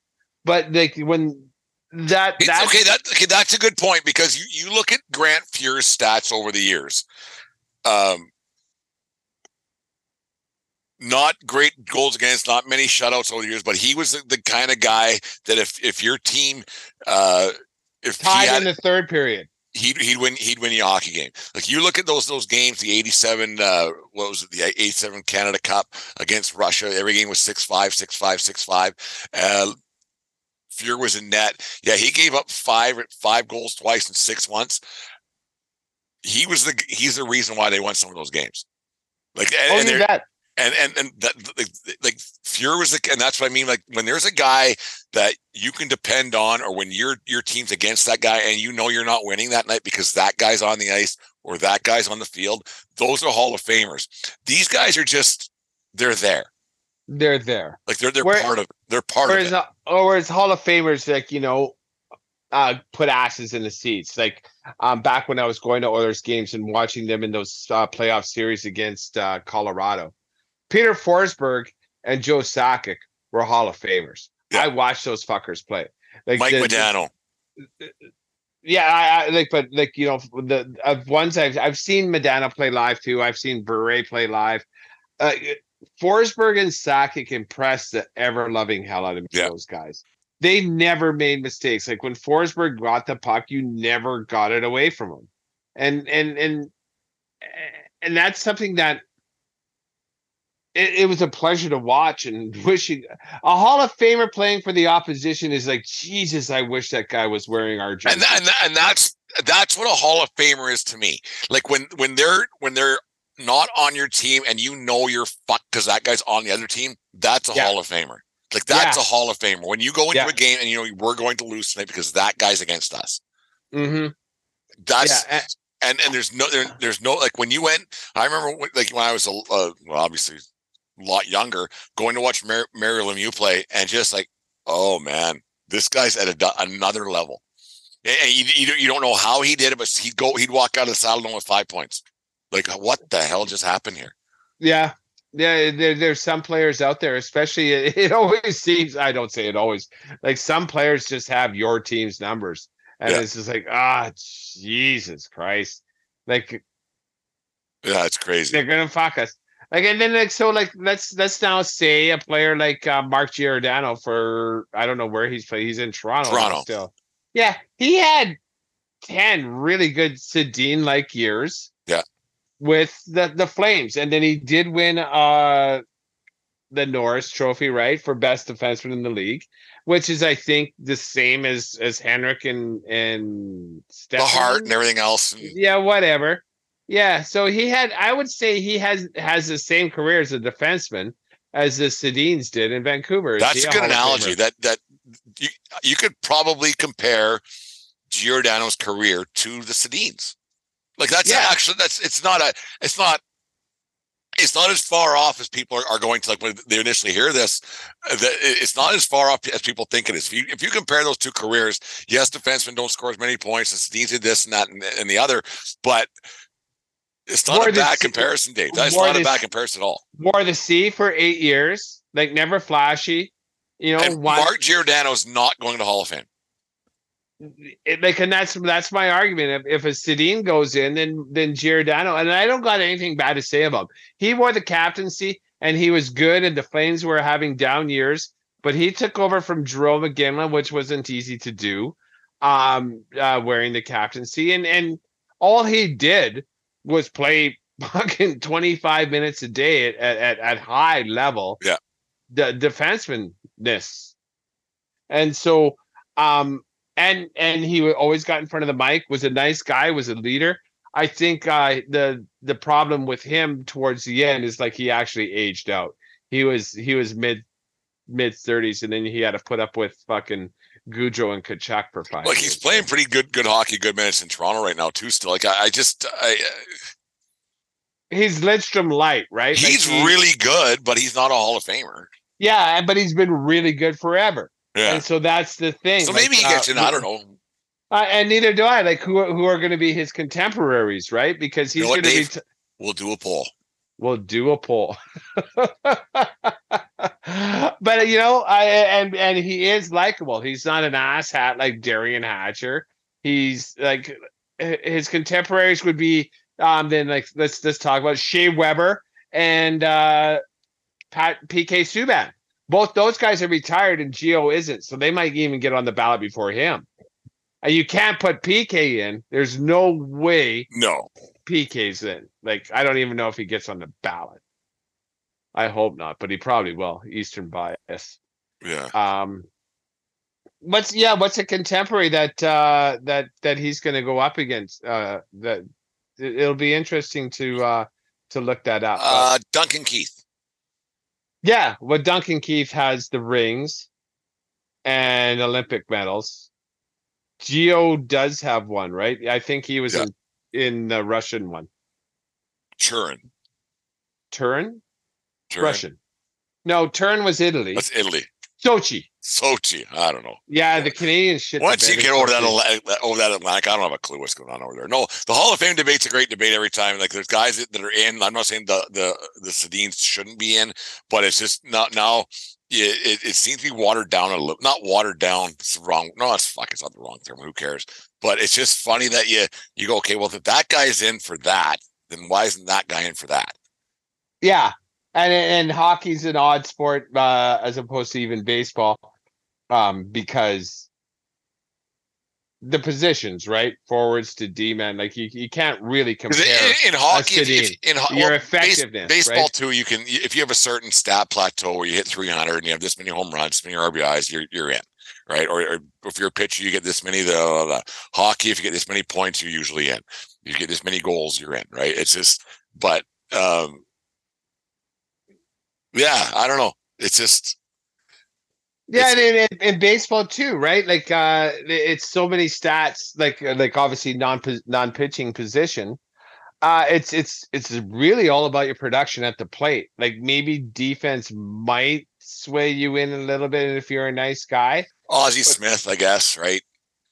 but like when that It's that's okay. That okay, that's a good point because you, you look at Grant Fuhr's stats over the years. Um, not great goals against, not many shutouts over the years, but he was the, the kind of guy that if if your team, uh, if tied had, in the third period. He'd he'd win he'd win you a hockey game. Like you look at those those games, the eighty seven uh what was it, the eighty seven Canada Cup against Russia. Every game was six five, six five, six five. Uh Fuhr was in net. Yeah, he gave up five five goals twice and six once. He was the he's the reason why they won some of those games. Like and, Oh, and you they're- bet. And and and that like, like Fuhr was the and that's what I mean. Like when there's a guy that you can depend on, or when your your team's against that guy, and you know you're not winning that night because that guy's on the ice or that guy's on the field. Those are Hall of Famers. These guys are just they're there. They're there. Like they're they're Where- part of they're part Whereas, of it. or whereas Hall of Famers, like you know, uh, put asses in the seats. Like um, back when I was going to Oilers games and watching them in those uh, playoff series against uh, Colorado, Peter Forsberg and Joe Sakic were Hall of Famers. Yeah. I watched those fuckers play. Like Mike the- yeah, I, I like, but like you know, the of ones I've I've seen Modano play live too. I've seen Bure play live. Uh, Forsberg and Sakic impressed the ever loving hell out of. Yeah. Those guys, they never made mistakes. Like when Forsberg got the puck, you never got it away from him, and and and and that's something that. It, it was a pleasure to watch and wishing a Hall of Famer playing for the opposition is like Jesus. I wish that guy was wearing our jersey. and, tha- and, tha- and that's that's what a Hall of Famer is to me. Like when when they're when they're not on your team and you know you're fucked because that guy's on the other team, that's a Yeah. Hall of Famer. Like that's Yeah. a Hall of Famer. When you go into Yeah. a game and you know we're going to lose tonight because that guy's against us. mm-hmm. That's and and there's no there, there's no like when you went. I remember when, like when I was a uh, well obviously a lot younger going to watch Mar- Mario Lemieux play and just like oh man this guy's at a, another level. And you, you, don't- you don't know how he did it, but he'd go, he'd walk out of the saddle with five points. Like, what the hell just happened here? Yeah. Yeah, there, there's some players out there, especially it, it always seems I don't say it always like some players just have your team's numbers. And Yeah. it's just like, ah, Jesus Christ. Like Yeah, it's crazy. they're gonna fuck us. Like and then like so like let's let's now say a player like uh, Mark Giordano for I don't know where he's playing. He's in Toronto, Toronto. still. Yeah, he had ten really good Sedin like years. Yeah. With the the Flames, and then he did win uh the Norris Trophy, right, for best defenseman in the league, which is I think the same as as Henrik and and The heart and everything else. Yeah, whatever. Yeah, so he had. I would say he has has the same career as a defenseman as the Sedins did in Vancouver. That's a good analogy. Famer? That that you you could probably compare Giordano's career to the Sedins. Like that's Yeah. actually that's it's not a it's not it's not as far off as people are, are going to like when they initially hear this. uh, that It's not as far off as people think it is. If you if you compare those two careers, yes, defensemen don't score as many points, and Sedins did this and that and, and the other, but it's not a bad comparison, Dave. That's not a bad comparison at all. Wore the C for eight years, like never flashy. You know, And Mark Giordano's not going to Hall of Fame. it, like, and that's that's my argument. If, if a Sedin goes in, then then Giordano, and I don't got anything bad to say about him. He wore the captaincy, and he was good. And the Flames were having down years, but he took over from Jarome Iginla, which wasn't easy to do. Um, uh, wearing the captaincy, and and all he did was play fucking 25 minutes a day at, at, at high level. Yeah. The defenseman-ness. And so um and and he always got in front of the mic, was a nice guy, was a leader. I think uh the the problem with him towards the end is like he actually aged out. He was he was mid mid 30s and then he had to put up with fucking Gaudreau and Tkachuk for five. Like he's playing pretty good good hockey, good minutes in Toronto right now too. Still, like I, I just I, he's Lidstrom light, right? he's like he, really good, but he's not a Hall of Famer. Yeah, but he's been really good forever. Yeah. And so that's the thing. So like, maybe he gets uh, in. I don't know. Uh, and neither do I. Like who who are going to be his contemporaries, right? Because he's You know going to be. T- We'll do a poll. We'll do a poll. but you know, I and and he is likable. He's not an asshat like Derian Hatcher. He's like his contemporaries would be um then like let's let's talk about Shea Weber and uh Pat PK Subban. Both those guys are retired and Gio isn't, so they might even get on the ballot before him. And you can't put PK in. There's no way No. PK's in. Like, I don't even know if he gets on the ballot. I hope not, but he probably will. Eastern bias. Yeah. Um, what's yeah? What's a contemporary that uh, that that he's going to go up against? Uh, that it- it'll be interesting to uh, to look that up. But- Uh, Duncan Keith. yeah, well, Duncan Keith has the rings and Olympic medals. Gio does have one, right? I think he was Yeah. in in the Russian one. Turin. Turin, Turin. Russian. No, Turin was Italy. That's Italy. Sochi. Sochi. I don't know. Yeah, the Canadian shit. Once you get over that. Over that Atlantic, I don't have a clue what's going on over there. No, the Hall of Fame debate's a great debate every time. Like there's guys that, that are in. I'm not saying the the the Sedins shouldn't be in, but it's just not now. Yeah, it, it seems to be watered down a little. Not watered down. It's the wrong. No, it's fuck. It's not the wrong term. Who cares? But it's just funny that you you go okay. Well, if that guy's in for that, then why isn't that guy in for that? Yeah, and and hockey's an odd sport uh, as opposed to even baseball, um, because the positions, right, forwards to D men, like you, you can't really compare. in, in hockey, if, if, in ho- Your well, base- effectiveness, baseball right? too, you can if you have a certain stat plateau where you hit 300 and you have this many home runs, this many RBIs, you're you're in, right? Or, or if you're a pitcher, you get this many. The, the hockey, if you get this many points, you're usually in. You get this many goals, you're in, right? It's just, but um, yeah, I don't know. It's just Yeah, and in, in, baseball too, right? Like uh it's so many stats, like uh, like obviously non non pitching position. Uh it's it's it's really all about your production at the plate. Like maybe defense might sway you in a little bit if you're a nice guy. Ozzie Smith, I guess, right?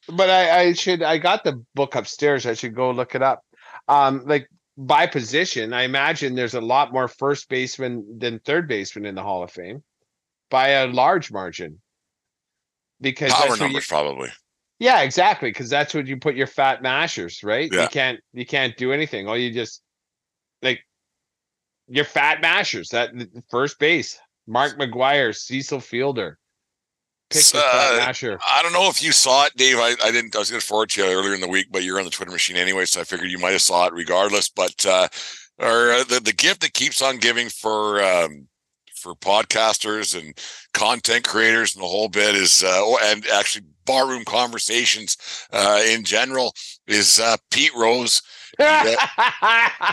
But I, I should I got the book upstairs. I should go look it up. Um like by position, I imagine there's a lot more first baseman than third baseman in the Hall of Fame by a large margin. Because Power where you- numbers, probably. yeah, exactly. Because that's what you put your fat mashers, right? Yeah. You can't you can't do anything. All you just like your fat mashers. That first base, Mark McGwire, Cecil Fielder. Pick the fat Uh, masher. I don't know if you saw it, Dave. I, I didn't. I was going to forward to you earlier in the week, but you're on the Twitter machine anyway, so I figured you might have saw it regardless. But uh, or uh, the the gift that keeps on giving for um, for podcasters and content creators and the whole bit is, uh, oh, and actually barroom conversations uh, in general is uh, Pete Rose.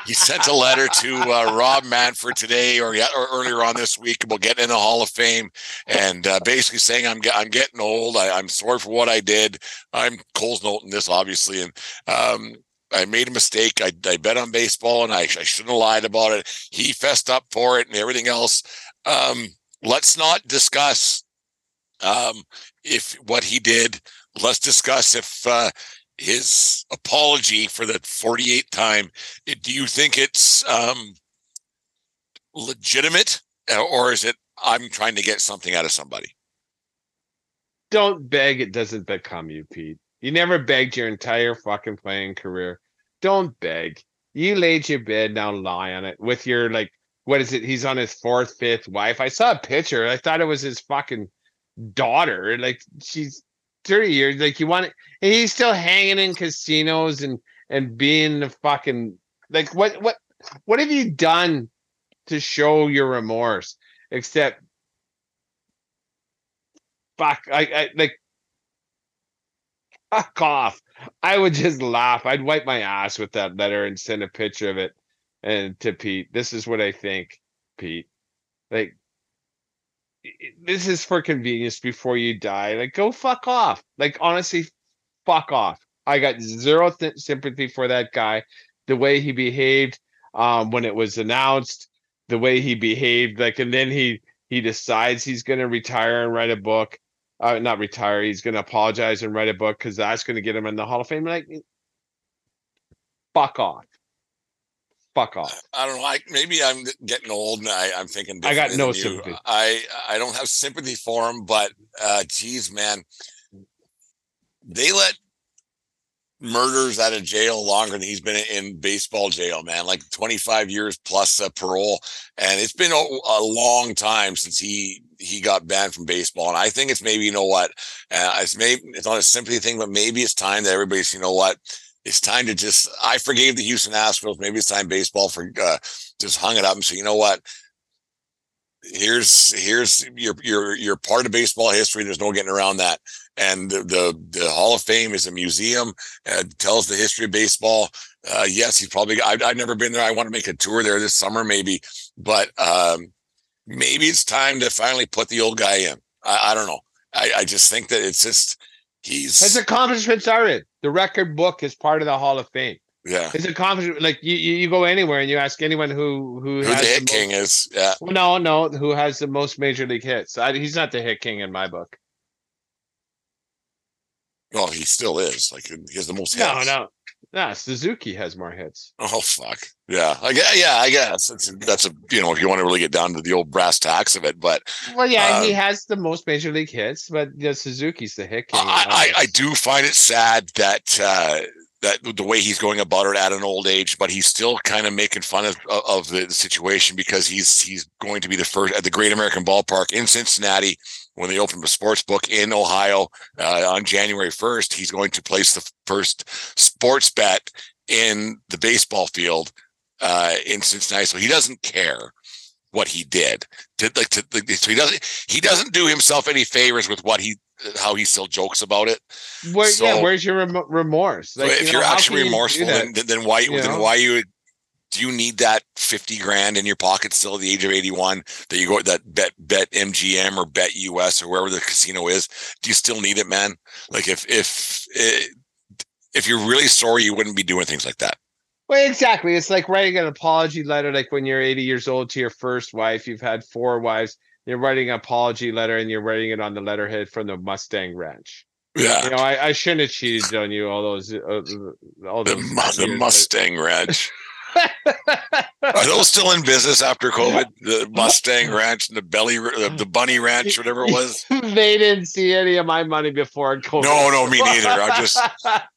He sent a letter to uh, Rob Manfred today or, or earlier on this week about getting in the Hall of Fame and uh, basically saying I'm I'm getting old. I, I'm sorry for what I did. I'm Cole's noting this obviously, and um, I made a mistake. I, I bet on baseball and I, I shouldn't have lied about it. He fessed up for it and everything else. Um, let's not discuss um, if what he did. Let's discuss if uh, his apology for the 48th time. Do you think it's um, legitimate, uh, or is it I'm trying to get something out of somebody? Don't beg; it doesn't become you, Pete. You never begged your entire fucking playing career. Don't beg. You laid your bed, now lie on it with your like what is it? He's on his fourth, fifth wife. I saw a picture. I thought it was his fucking daughter. Like she's 30 years. Like you want it, and he's still hanging in casinos and and being the fucking like what what what have you done to show your remorse except fuck I, I like fuck off. I would just laugh. I'd wipe my ass with that letter and send a picture of it and to Pete. This is what I think, Pete. Like this is for convenience before you die. Like go fuck off. Like honestly, fuck off. I got zero th- sympathy for that guy. The way he behaved um, when it was announced, the way he behaved, like, and then he he decides he's going to retire and write a book uh, not retire. He's going to apologize and write a book because that's going to get him in the Hall of Fame. Like, fuck off. Fuck off. I don't know. I, maybe I'm getting old and I, I'm thinking. I got no sympathy. I I don't have sympathy for him, but uh, geez, man, they let murders out of jail longer than he's been in baseball jail, man. Like 25 years plus uh, parole, and it's been a, a long time since he he got banned from baseball. And I think it's maybe, you know what, uh, it's maybe it's not a sympathy thing, but maybe it's time that everybody's, you know what, it's time to just. I forgave the Houston Astros. Maybe it's time baseball for uh, just hung it up and say, you know what, here's here's your your your part of baseball history. There's no getting around that. And the the, the Hall of Fame is a museum. Uh, tells the history of baseball. Uh, yes, he's probably. I've, I've never been there. I want to make a tour there this summer, maybe. But um, maybe it's time to finally put the old guy in. I, I don't know. I, I just think that it's just he's His accomplishments are in the record book is part of the Hall of Fame. yeah. His accomplishment, like you, you, go anywhere and you ask anyone who who, Who the hit most- king is? Yeah. Well, no, no, who has the most major league hits? I, he's not the hit king in my book. Well, he still is. Like he has the most hits. no, no. Suzuki has more hits. Oh fuck. Yeah. I guess, yeah, I guess that's that's a you know if you want to really get down to the old brass tacks of it, but Well, yeah, he Um, has the most major league hits, but yeah, Suzuki's the hit king. I, I, I do find it sad that uh, that the way he's going about it at an old age, but he's still kind of making fun of of the situation because he's he's going to be the first at the Great American Ballpark in Cincinnati when they open a sports book in Ohio uh, on January first. He's going to place the first sports bet in the baseball field uh, in Cincinnati, so he doesn't care what he did. To, like, to, like, so he doesn't he doesn't do himself any favors with what he how he still jokes about it. Where, yeah, where's your rem- remorse? So Like, if you you're know, actually you remorseful, then, then why You then know? why you do you need that fifty grand in your pocket still at the age of eighty one that you go that bet bet MGM or bet US or wherever the casino is? Do you still need it, man? Like if if eh, if you're really sorry, you wouldn't be doing things like that. Well, exactly. It's like writing an apology letter, like when you're 80 years old to your first wife. You've had four wives. You're writing an apology letter, and you're writing it on the letterhead from the Mustang Ranch. Yeah, You know, I, I shouldn't have cheated on you all those, uh, all the, those. The years, Mustang Ranch. Are those still in business after COVID? The Mustang Ranch and the Belly, the, uh, the Bunny Ranch, whatever it was. they didn't see any of my money before COVID. No, no, me neither. I just,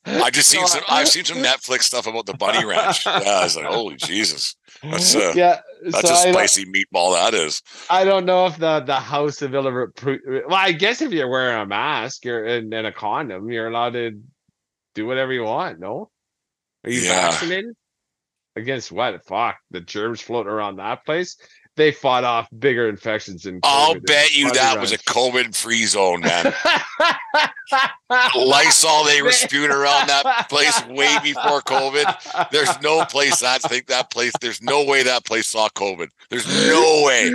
I just seen some. I've seen some Netflix stuff about the Bunny Ranch. Yeah, I was like, holy Jesus, that's a yeah. that's so a spicy meatball. That is. I don't know if the the House of Illinois. Well, I guess if you're wearing a mask, you're and, and a condom, you're allowed to do whatever you want. No, are you Yeah. vaccinated against what? Fuck the germs floating around that place. They fought off bigger infections than. I'll bet you that was a. COVID-free zone, man. Lysol they were spewing around that place way before COVID. There's no place that think that place. There's no way that place saw COVID. There's no way.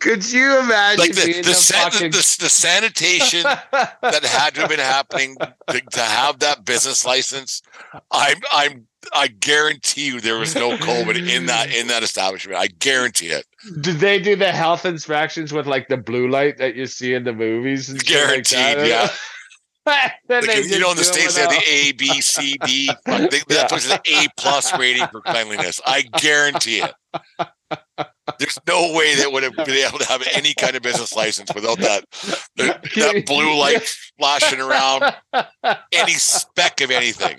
Could you imagine Like the the, the, san- the, fucking... the, the sanitation that had to have been happening to, to have that business license. I'm I'm I guarantee you there was no COVID in that in that establishment. I guarantee it. Did they do the health inspections with like the blue light that you see in the movies? And shit like Guaranteed, yeah. Like, they you know, in the states they have the A, B, C, D. They-. That place is an A plus rating for cleanliness. I guarantee it. There's no way they would have been able to have any kind of business license without that, that blue light splashing around any speck of anything.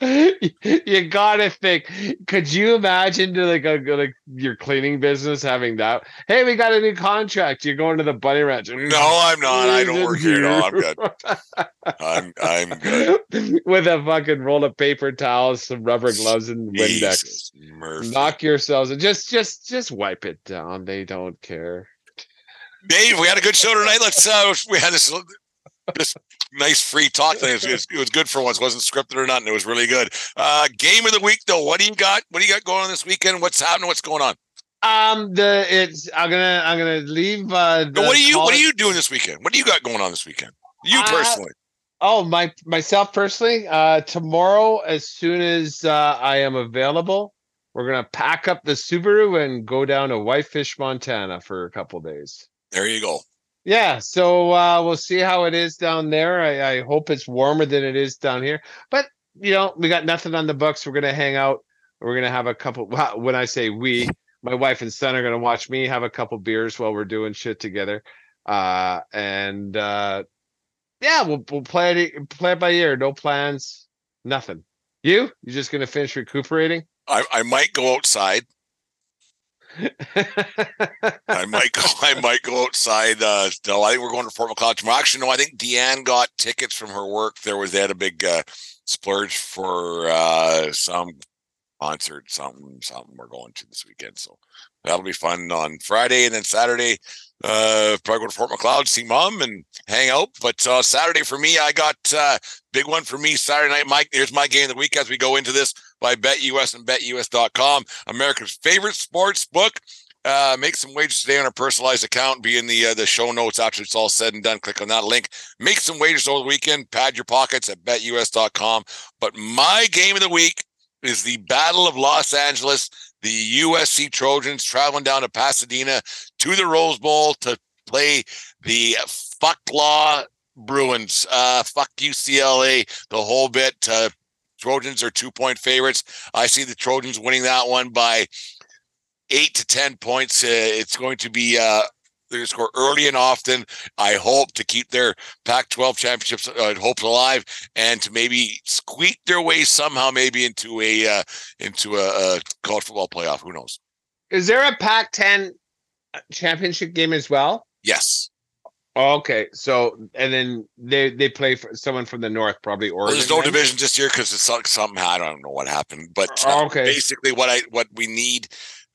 you gotta think. Could you imagine to like a like your cleaning business having that? Hey, we got a new contract. You're going to the bunny ranch. No, I'm not. I don't work here. No, I'm good. I'm I'm good. With a fucking roll of paper towels, some rubber gloves, and Windex. Murphy. Knock yourselves. And just just just wipe it down. They don't care. Dave, we had a good show tonight. Let's uh we had this this nice free talk thing. It was, it was good for once. It wasn't scripted or nothing. It was really good. Uh game of the week though. What do you got? What do you got going on this weekend? What's happening? What's going on? Um, the it's I'm gonna I'm gonna leave. Uh, what are you what are you doing this weekend? What do you got going on this weekend? You Uh, personally. Oh, my myself personally. Uh, tomorrow, as soon as uh, I am available, we're gonna pack up the Subaru and go down to Whitefish, Montana, for a couple days. There you go. Yeah, so uh, we'll see how it is down there. I, I hope it's warmer than it is down here. But you know, we got nothing on the books. We're gonna hang out. We're gonna have a couple. When I say we, my wife and son are gonna watch me have a couple beers while we're doing shit together. Uh, and uh, yeah, we'll we'll play it play it by ear. No plans, nothing. You? you're just gonna finish recuperating? I, I might go outside. I might go. I might go outside. Uh, no, I think we're going to Fort Macleod tomorrow. Actually, no. I think Deanne got tickets from her work. There was they had a big uh, splurge for uh, some concert, something, something. We're going to this weekend, so that'll be fun on Friday, and then Saturday, uh, probably go to Fort Macleod, see mom, and hang out. But uh, Saturday for me, I got uh, big one for me Saturday night. Mike, here's my game of the week as we go into this by BetUS and BetUS.com, America's favorite sports book. Uh, make some wagers today on our personalized account. Be in the uh, the show notes after it's all said and done. Click on that link. Make some wagers over the weekend. Pad your pockets at BetUS.com. But my game of the week is the Battle of Los Angeles. The USC Trojans traveling down to Pasadena to the Rose Bowl to play the fuck law Bruins. Uh, fuck UCLA, the whole bit. Uh, Trojans are two point favorites. I see the Trojans winning that one by eight to 10 points. Uh, it's going to be, uh, they're going to score early and often. I hope to keep their Pac 12 championships uh, hopes alive and to maybe squeak their way somehow, maybe into a, uh, into a, a college football playoff. Who knows? Is there a Pac-10 championship game as well? Yes. Oh, okay, so and then they they play for someone from the north, probably Well, Oregon. there's no then? division this year because it's some- something I don't know what happened, but uh, Oh, okay. basically what I what we need,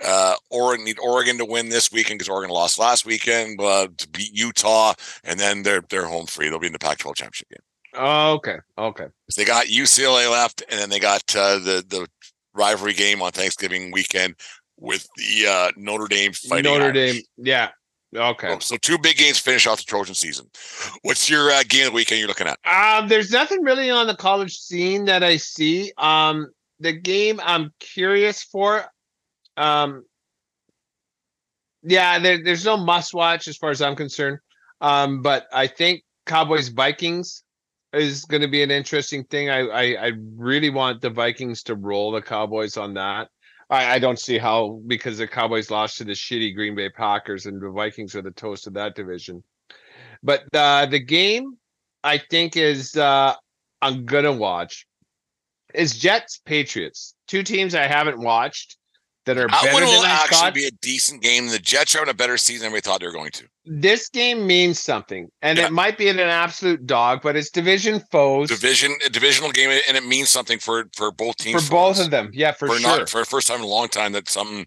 uh, Oregon need Oregon to win this weekend because Oregon lost last weekend, uh, to beat Utah, and then they're they're home free. They'll be in the Pac-12 championship game. Oh, okay, okay. So they got UCLA left, and then they got uh, the the rivalry game on Thanksgiving weekend with the uh, Notre Dame fighting Notre Irish. Dame, yeah. Okay. So, so two big games finish off the Trojan season. What's your uh, game of the weekend you're looking at? Um, there's nothing really on the college scene that I see. Um, the game I'm curious for. Um, yeah, there, there's no must watch as far as I'm concerned. Um, but I think Cowboys Vikings is going to be an interesting thing. I, I I really want the Vikings to roll the Cowboys on that. I, I don't see how because the Cowboys lost to the shitty Green Bay Packers and the Vikings are the toast of that division. But uh, the game I think is uh, I'm gonna watch is Jets Patriots. Two teams I haven't watched that are That better one than will I actually thought. be a decent game. The Jets are having a better season than we thought they were going to. This game means something, and Yeah. it might be an absolute dog, but it's division foes Division, a divisional game, and it means something for for both teams. for both us. of them. Yeah, for, for sure. not for the first time in a long time that something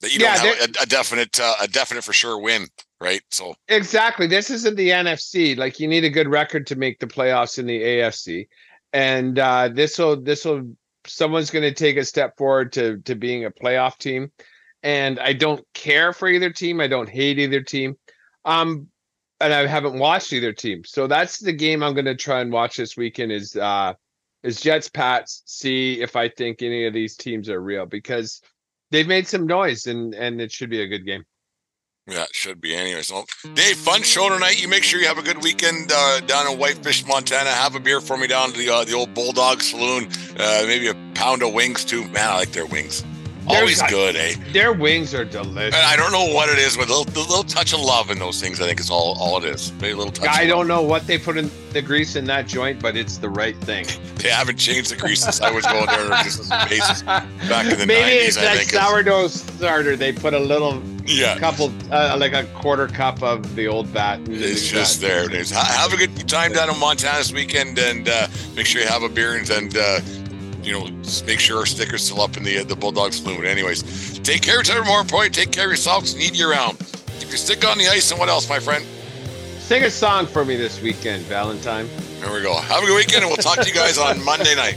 that you Yeah, don't have a, a definite uh, a definite for sure win, right? So Exactly. This isn't the NFC. Like you need a good record to make the playoffs in the AFC. And uh this will this will someone's going to take a step forward to to being a playoff team. And I don't care for either team. I don't hate either team. Um and I haven't watched either team. So that's the game I'm going to try and watch this weekend is uh is Jets Pats see if I think any of these teams are real because they've made some noise and and it should be a good game. Yeah, it should be anyway. So Dave, fun show tonight. You make sure you have a good weekend uh, down in Whitefish, Montana. Have a beer for me down to the uh, the old Bulldog Saloon. Uh, maybe a pound of wings too. Man, I like their wings. Always good, eh? Their wings are delicious. I don't know what it is, but a little, the little touch of love in those things, I think, is all, all it is. Very little touch. I don't know what they put in the grease in that joint, but it's the right thing. They haven't changed the grease since I was going there just as back in the Maybe 90s, it's I that think. sourdough starter. They put a little Yeah. couple, uh, like a quarter cup of the old bat. It's just there. It is. Have a good time down in Montana this weekend, and uh, make sure you have a beer and, and uh, you know, just make sure our sticker's still up in the uh, the Bulldog Saloon. Anyways, take care of. More important, take care of yourselves. Need you around. Keep your stick on the ice, and what else, my friend? Sing a song for me this weekend, Valentine. There we go. Have a good weekend, and we'll talk to you guys on Monday night.